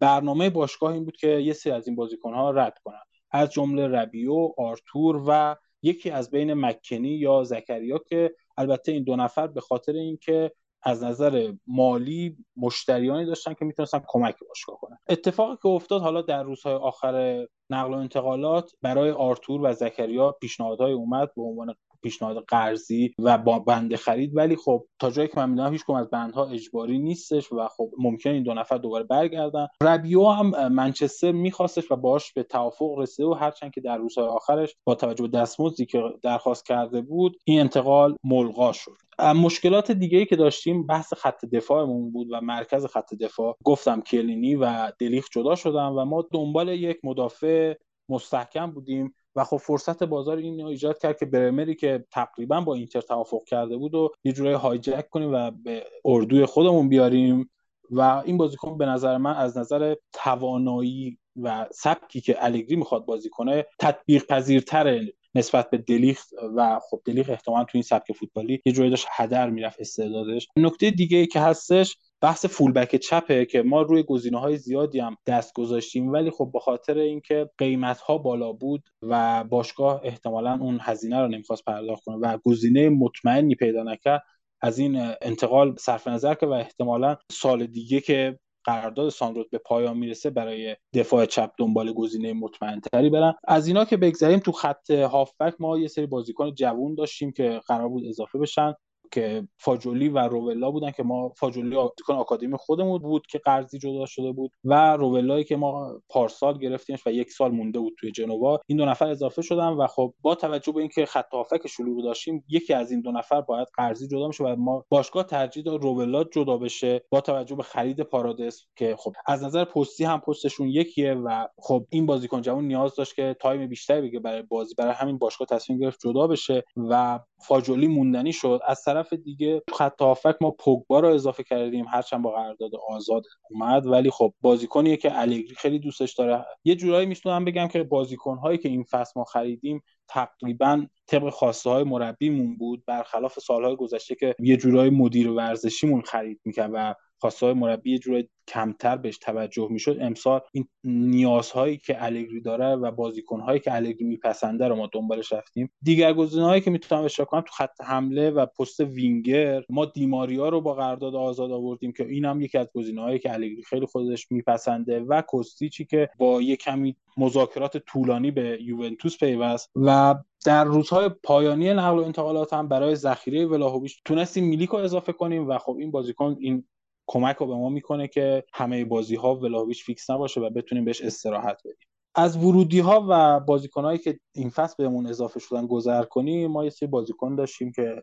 برنامه باشگاه این بود که یه سری از این بازیکنها رد کنن. از جمله ربیو، آرتور و یکی از بین مکنی یا زکریا که البته این دو نفر به خاطر اینکه از نظر مالی مشتریانی داشتن که می‌تونستن کمک باشگاه کنن. اتفاقی که افتاد حالا در روزهای آخر نقل و انتقالات برای آرتور و زکریا پیشنهادهای اومد به عنوان پیشنهاد قرضی و با بند خرید. ولی خب تا جایی که من می‌دونم هیچ از بندها اجباری نیستش و خب ممکن این دو نفر دوباره برگردن. ربیو هم منچستر میخواستش و باش به توافق رسیده و هرچند که در روزهای آخرش با توجه به دستمزدی که درخواست کرده بود این انتقال ملغا شد. مشکلات دیگه ای که داشتیم بحث خط دفاعمون بود و مرکز خط دفاع. گفتم کلینی و دلیخ جدا شدن و ما دنبال یک مدافع مستحکم بودیم. و خب فرصت بازار این ایجاد کرد که برمری که تقریبا با اینتر توافق کرده بود و یه جورایی هایجک کنیم و به اردوی خودمون بیاریم و این بازیکن به نظر من از نظر توانایی و سبکی که الگری می‌خواد بازی کنه تطبیق پذیرتره نسبت به دلیخت و خب دلیخت احتمالا تو این سبک فوتبالی یه جوری داشت هدر می‌رفت استعدادش. نکته دیگه ای که هستش بحث فولبک چپه که ما روی گزینه های زیادی هم دست گذاشتیم ولی خب به خاطر اینکه قیمت ها بالا بود و باشگاه احتمالا اون هزینه رو نمی‌خواست پرداخت کنه و گزینه مطمئنی پیدا نکرد از این انتقال صرف نظر که و احتمالا سال دیگه که قرارداد ساندروت به پایان می‌رسه برای دفاع چپ دنبال گزینه مطمئن تری برن. از اینا که بگذریم تو خط هافبک ما یه سری بازیکن جوون داشتیم که قرار بود اضافه بشن. که فاجولی و روولا بودن که ما فاجولی بازیکن آکادمی خودمون بود که قرضی جدا شده بود و روولایی که ما پارسال گرفتیمش و یک سال مونده بود توی جنوا این دو نفر اضافه شدن و خب با توجه به اینکه خط هافک شلوغ داشتیم یکی از این دو نفر باید قرضی جدا بشه و ما باشگاه ترجیح داد روولا جدا بشه با توجه به خرید پارادس که خب از نظر پستی هم پستشون یکیه و خب این بازیکن جوان نیاز داشت که تایم بیشتری بگه برای بازی برای همین باشگاه تصمیم گرفت جدا بشه و فاجولی موندنی شد. از دیگه تو خط ما پوگبا رو اضافه کردیم هرچند با قرارداد آزاد اومد. ولی خب بازیکنیه که الگری خیلی دوستش داره. یه جورایی می‌تونم بگم که بازیکن هایی که این فصل ما خریدیم تقریبا طبق خواسته های مربیمون بود. برخلاف سالهای گذشته که یه جورایی مدیر ورزشیمون خرید می‌کرد و خواستهای مربی یه جورایی کمتر بهش توجه می‌شد. امسال این نیازهایی که الگری داره و بازیکنهایی که الگری میپسنده رو ما دنبالش رفتیم. دیگر گزینه‌هایی که می‌تونم اشاره کنم تو خط حمله و پست وینگر ما دیماریا رو با قرارداد آزاد آوردیم که این هم یکی از گزینه‌هایی که الگری خیلی خودش میپسنده و کوستیچی که با یه کمی مذاکرات طولانی به یوونتوس پیوست. و در روزهای پایانی نقل و انتقالات هم برای ذخیره ولاهویچ تونستیم میلیکو اضافه کنیم و خب این بازیکن این کمک رو به ما می‌کنه که همه بازی ها ولاویچ فیکس نباشه و بتونیم بهش استراحت بدیم. از ورودی ها و بازیکن که این فصل بهمون اضافه شدن گذر کنیم ما یه سری بازیکن داشتیم که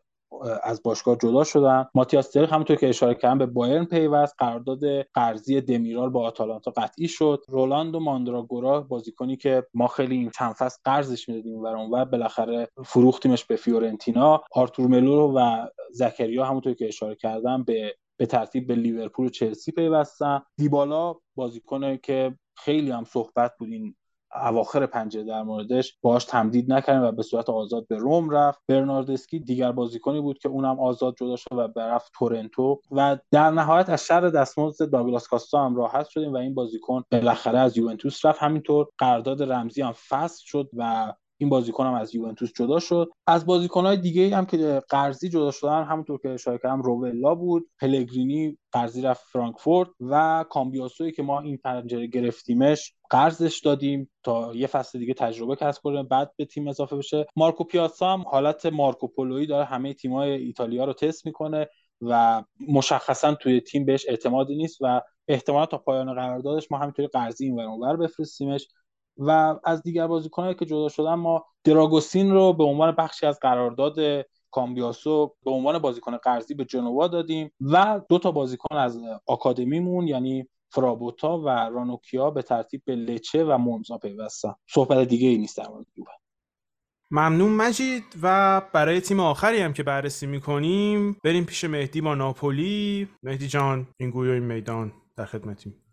از باشگاه جدا شدن. ماتیاس ترک همونطور که اشاره کردم به بایرن پیوست قرارداد قرضی دمیرال با آتالانتا قطعی شد. رولند و ماندراگورا بازیکنی که ما خیلی این چند فصل قرضش می‌دادیم و اونور بالاخره فروختیمش به فیورنتینا. آرتور ملو و زکریا همونطور که اشاره کردم به به ترتیب به لیورپول و چلسی پیوستن. دیبالا بازیکنه که خیلی هم صحبت بود این اواخر پنجره در موردش باهاش تمدید نکردیم و به صورت آزاد به روم رفت. برناردسکی دیگر بازیکنی بود که اونم آزاد جدا شد و برفت تورنتو و در نهایت از شر دستمزد داگلاس کاستا هم راحت شدیم و این بازیکن بالاخره از یوونتوس رفت. همینطور قرارداد رمزی هم فصل شد و این بازیکن هم از یوونتوس جدا شد. از های دیگه هم که قرضی جدا شدن همونطور که اشاره کردم روولا بود پلگرینی قرضی رفت فرانکفورت و کامبیاسوی که ما این پنجره گرفتیمش قرضش دادیم تا یه فصل دیگه تجربه کسب کنه بعد به تیم اضافه بشه. مارکو پیاسا هم حالت مارکو پولویی داره همه تیمای ایتالیا رو تست می‌کنه و مشخصا توی تیم بهش اعتمادی نیست و احتمالا تا پایان قراردادش ما همینطوری قرضی این ور بفرستیمش. و از دیگر بازیکنایی که جدا شدن ما دراگوسین رو به عنوان بخشی از قرارداد کامبیاسو به عنوان بازیکن قرضی به جنوا دادیم و دو تا بازیکن از آکادمیمون یعنی فرابوتا و رانوکیا به ترتیب به لچه و مونزا پیوستن. صحبت دیگه ای نیست در مورد ممنون مجید. و برای تیم آخری هم که بررسی می‌کنیم بریم پیش مهدی با ناپولی. مهدی جان این گویا این میدان در خدمتیم.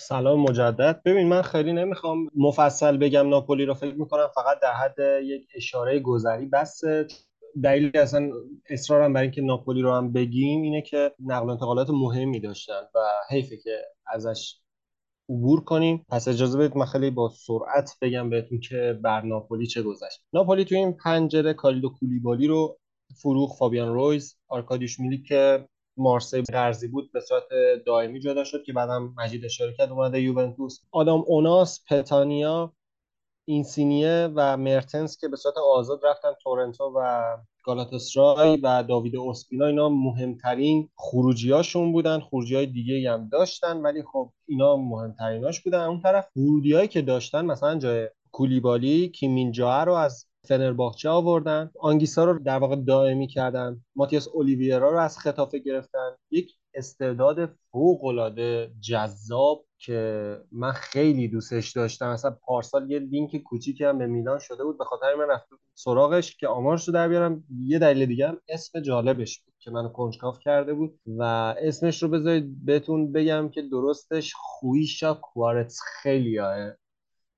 سلام مجدد. ببین من خیلی نمی‌خوام مفصل بگم ناپولی رو فکر می‌کنم فقط در حد یک اشاره گذری بس. دلیلی اصلا اصرارم برای اینکه ناپولی رو هم بگیم اینه که نقل و انتقالات مهمی داشتن و حیفه که ازش عبور کنیم. پس اجازه بدید من خیلی با سرعت بگم بهتون که بر ناپولی چه گذشت. ناپولی تو این پنجره کالیدو کولیبالی رو فروخ فابیان رویز آرکادیوش میلی که مارسی قرضی بود به صورت دائمی جدا شد که بعدم مجید اشاره کرد اومده یوونتوس. آدام اوناس پتانیا اینسینیه و مرتنس که به صورت آزاد رفتن تورنتو و گالاتاسرای و داوید اوسپینا اینا مهمترین خروجیاشون بودن. خروجی های دیگه هم داشتن ولی خب اینا مهمتریناش بودن. اون طرف ورودی که داشتن مثلا جای کولیبالی کیمینجا رو از فنرباخچه آوردن. آنگیسا رو در واقع دائمی کردن. ماتیاس اولیویرا رو از خطافه گرفتن. یک استعداد فوق العاده جذاب که من خیلی دوستش داشتم. مثلا پارسال یه لینک کوچیکی هم به میلان شده بود. به خاطر من رفتم سراغش که آمارش رو در بیارم. یه دلیل دیگه هم اسم جالبش بود که منو کنجکاف کرده بود و اسمش رو بذارید بهتون بگم که درستش خویشا کوارتس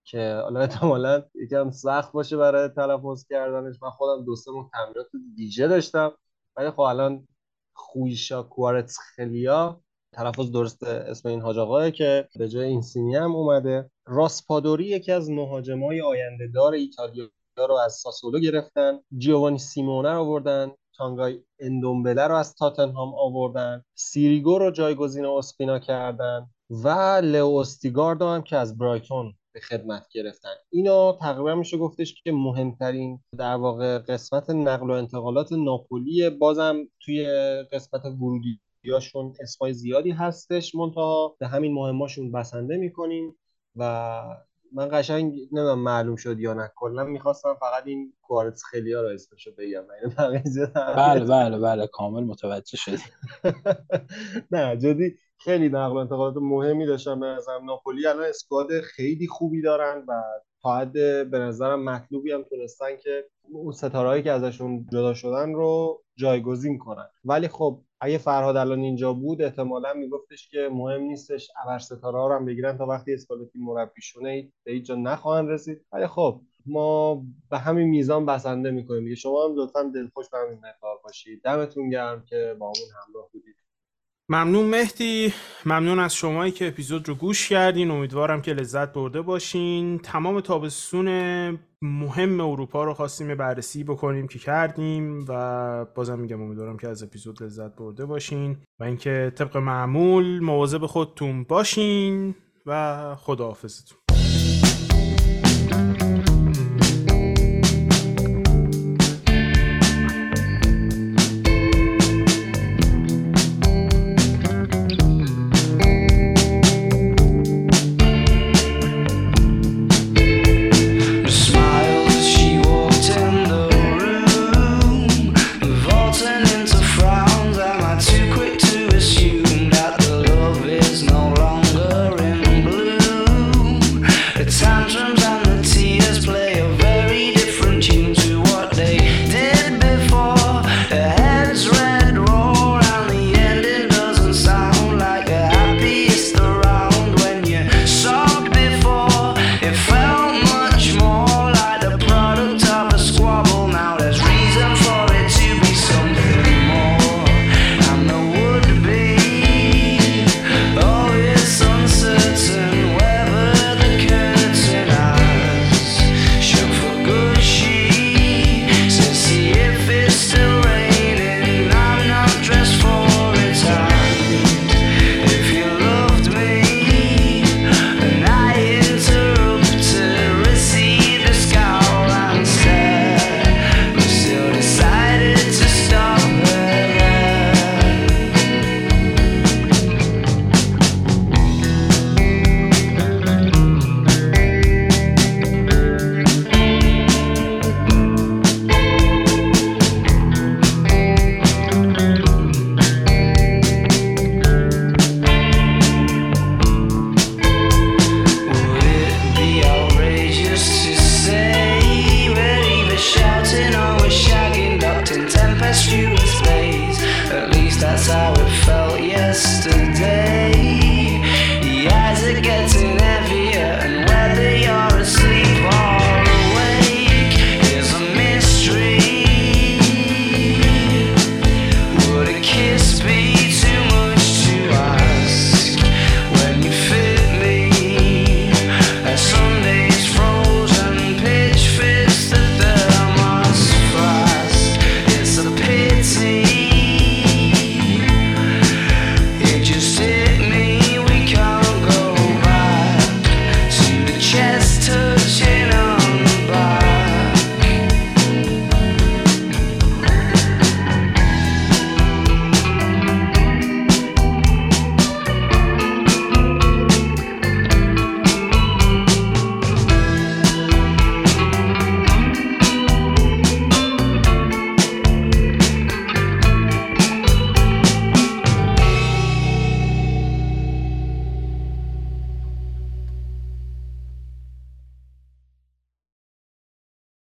که حالا احتمالا یکم سخت باشه برای تلفظ کردنش. من خودم دو سه تمرینات دیجه داشتم ولی خب الان خویشا کوارتس خلیا تلفظ درست اسم این حاج که به جای اینسینی هم اومده. راسپادوری یکی از مهاجمای آینده دار ایتالیا رو از ساسولو گرفتن. جیوانی سیمونه رو آوردن. تانگای اندومبله رو از تاتنهام آوردن. سیریگو رو جایگزین اسپینا کردن. و لئو استیگاردو هم که از برایتون به خدمت گرفتن. اینا تقریبا میشه گفتش که مهمترین در واقع قسمت نقل و انتقالات ناپولی بازم توی قسمت ورودی یاشون اسمای زیادی هستش منتها. به همین مهماشون بسنده می‌کنیم و من قشنگ نمی‌دونم معلوم شد یا نه. کلا می‌خواستم فقط این کوارتز خیلی ها رو اسمشو بگم. بله بله بله. کامل متوجه شدی. نه جدی خیلی نقل و انتقالات مهمی داشتن به نظرم ناپولی الان اسکواد خیلی خوبی دارن و تا حد به نظرم مطلوبی هم تونستن که اون ستارهایی که ازشون جدا شدن رو جایگزین کنن. ولی خب اگه فرهاد الان اینجا بود احتمالا میگفتش که مهم نیستش ابر ستاره ها رو هم بگیرن تا وقتی اسپالتی مربیشونه به هیچ جا نخواهند رسید. ولی خب ما به همین میزان بسنده می‌کنیم شما هم لطفا دلخوش به همین مقدار باشید. دمتون گرم که با همون همراه بودید. ممنون مهدی. ممنون از شمایی که اپیزود رو گوش کردین. امیدوارم که لذت برده باشین. تمام تابستون مهم اروپا رو خواستیم بررسی بکنیم که کردیم و بازم میگم امیدوارم که از اپیزود لذت برده باشین و اینکه طبق معمول مواظب خودتون باشین و خداحافظتون.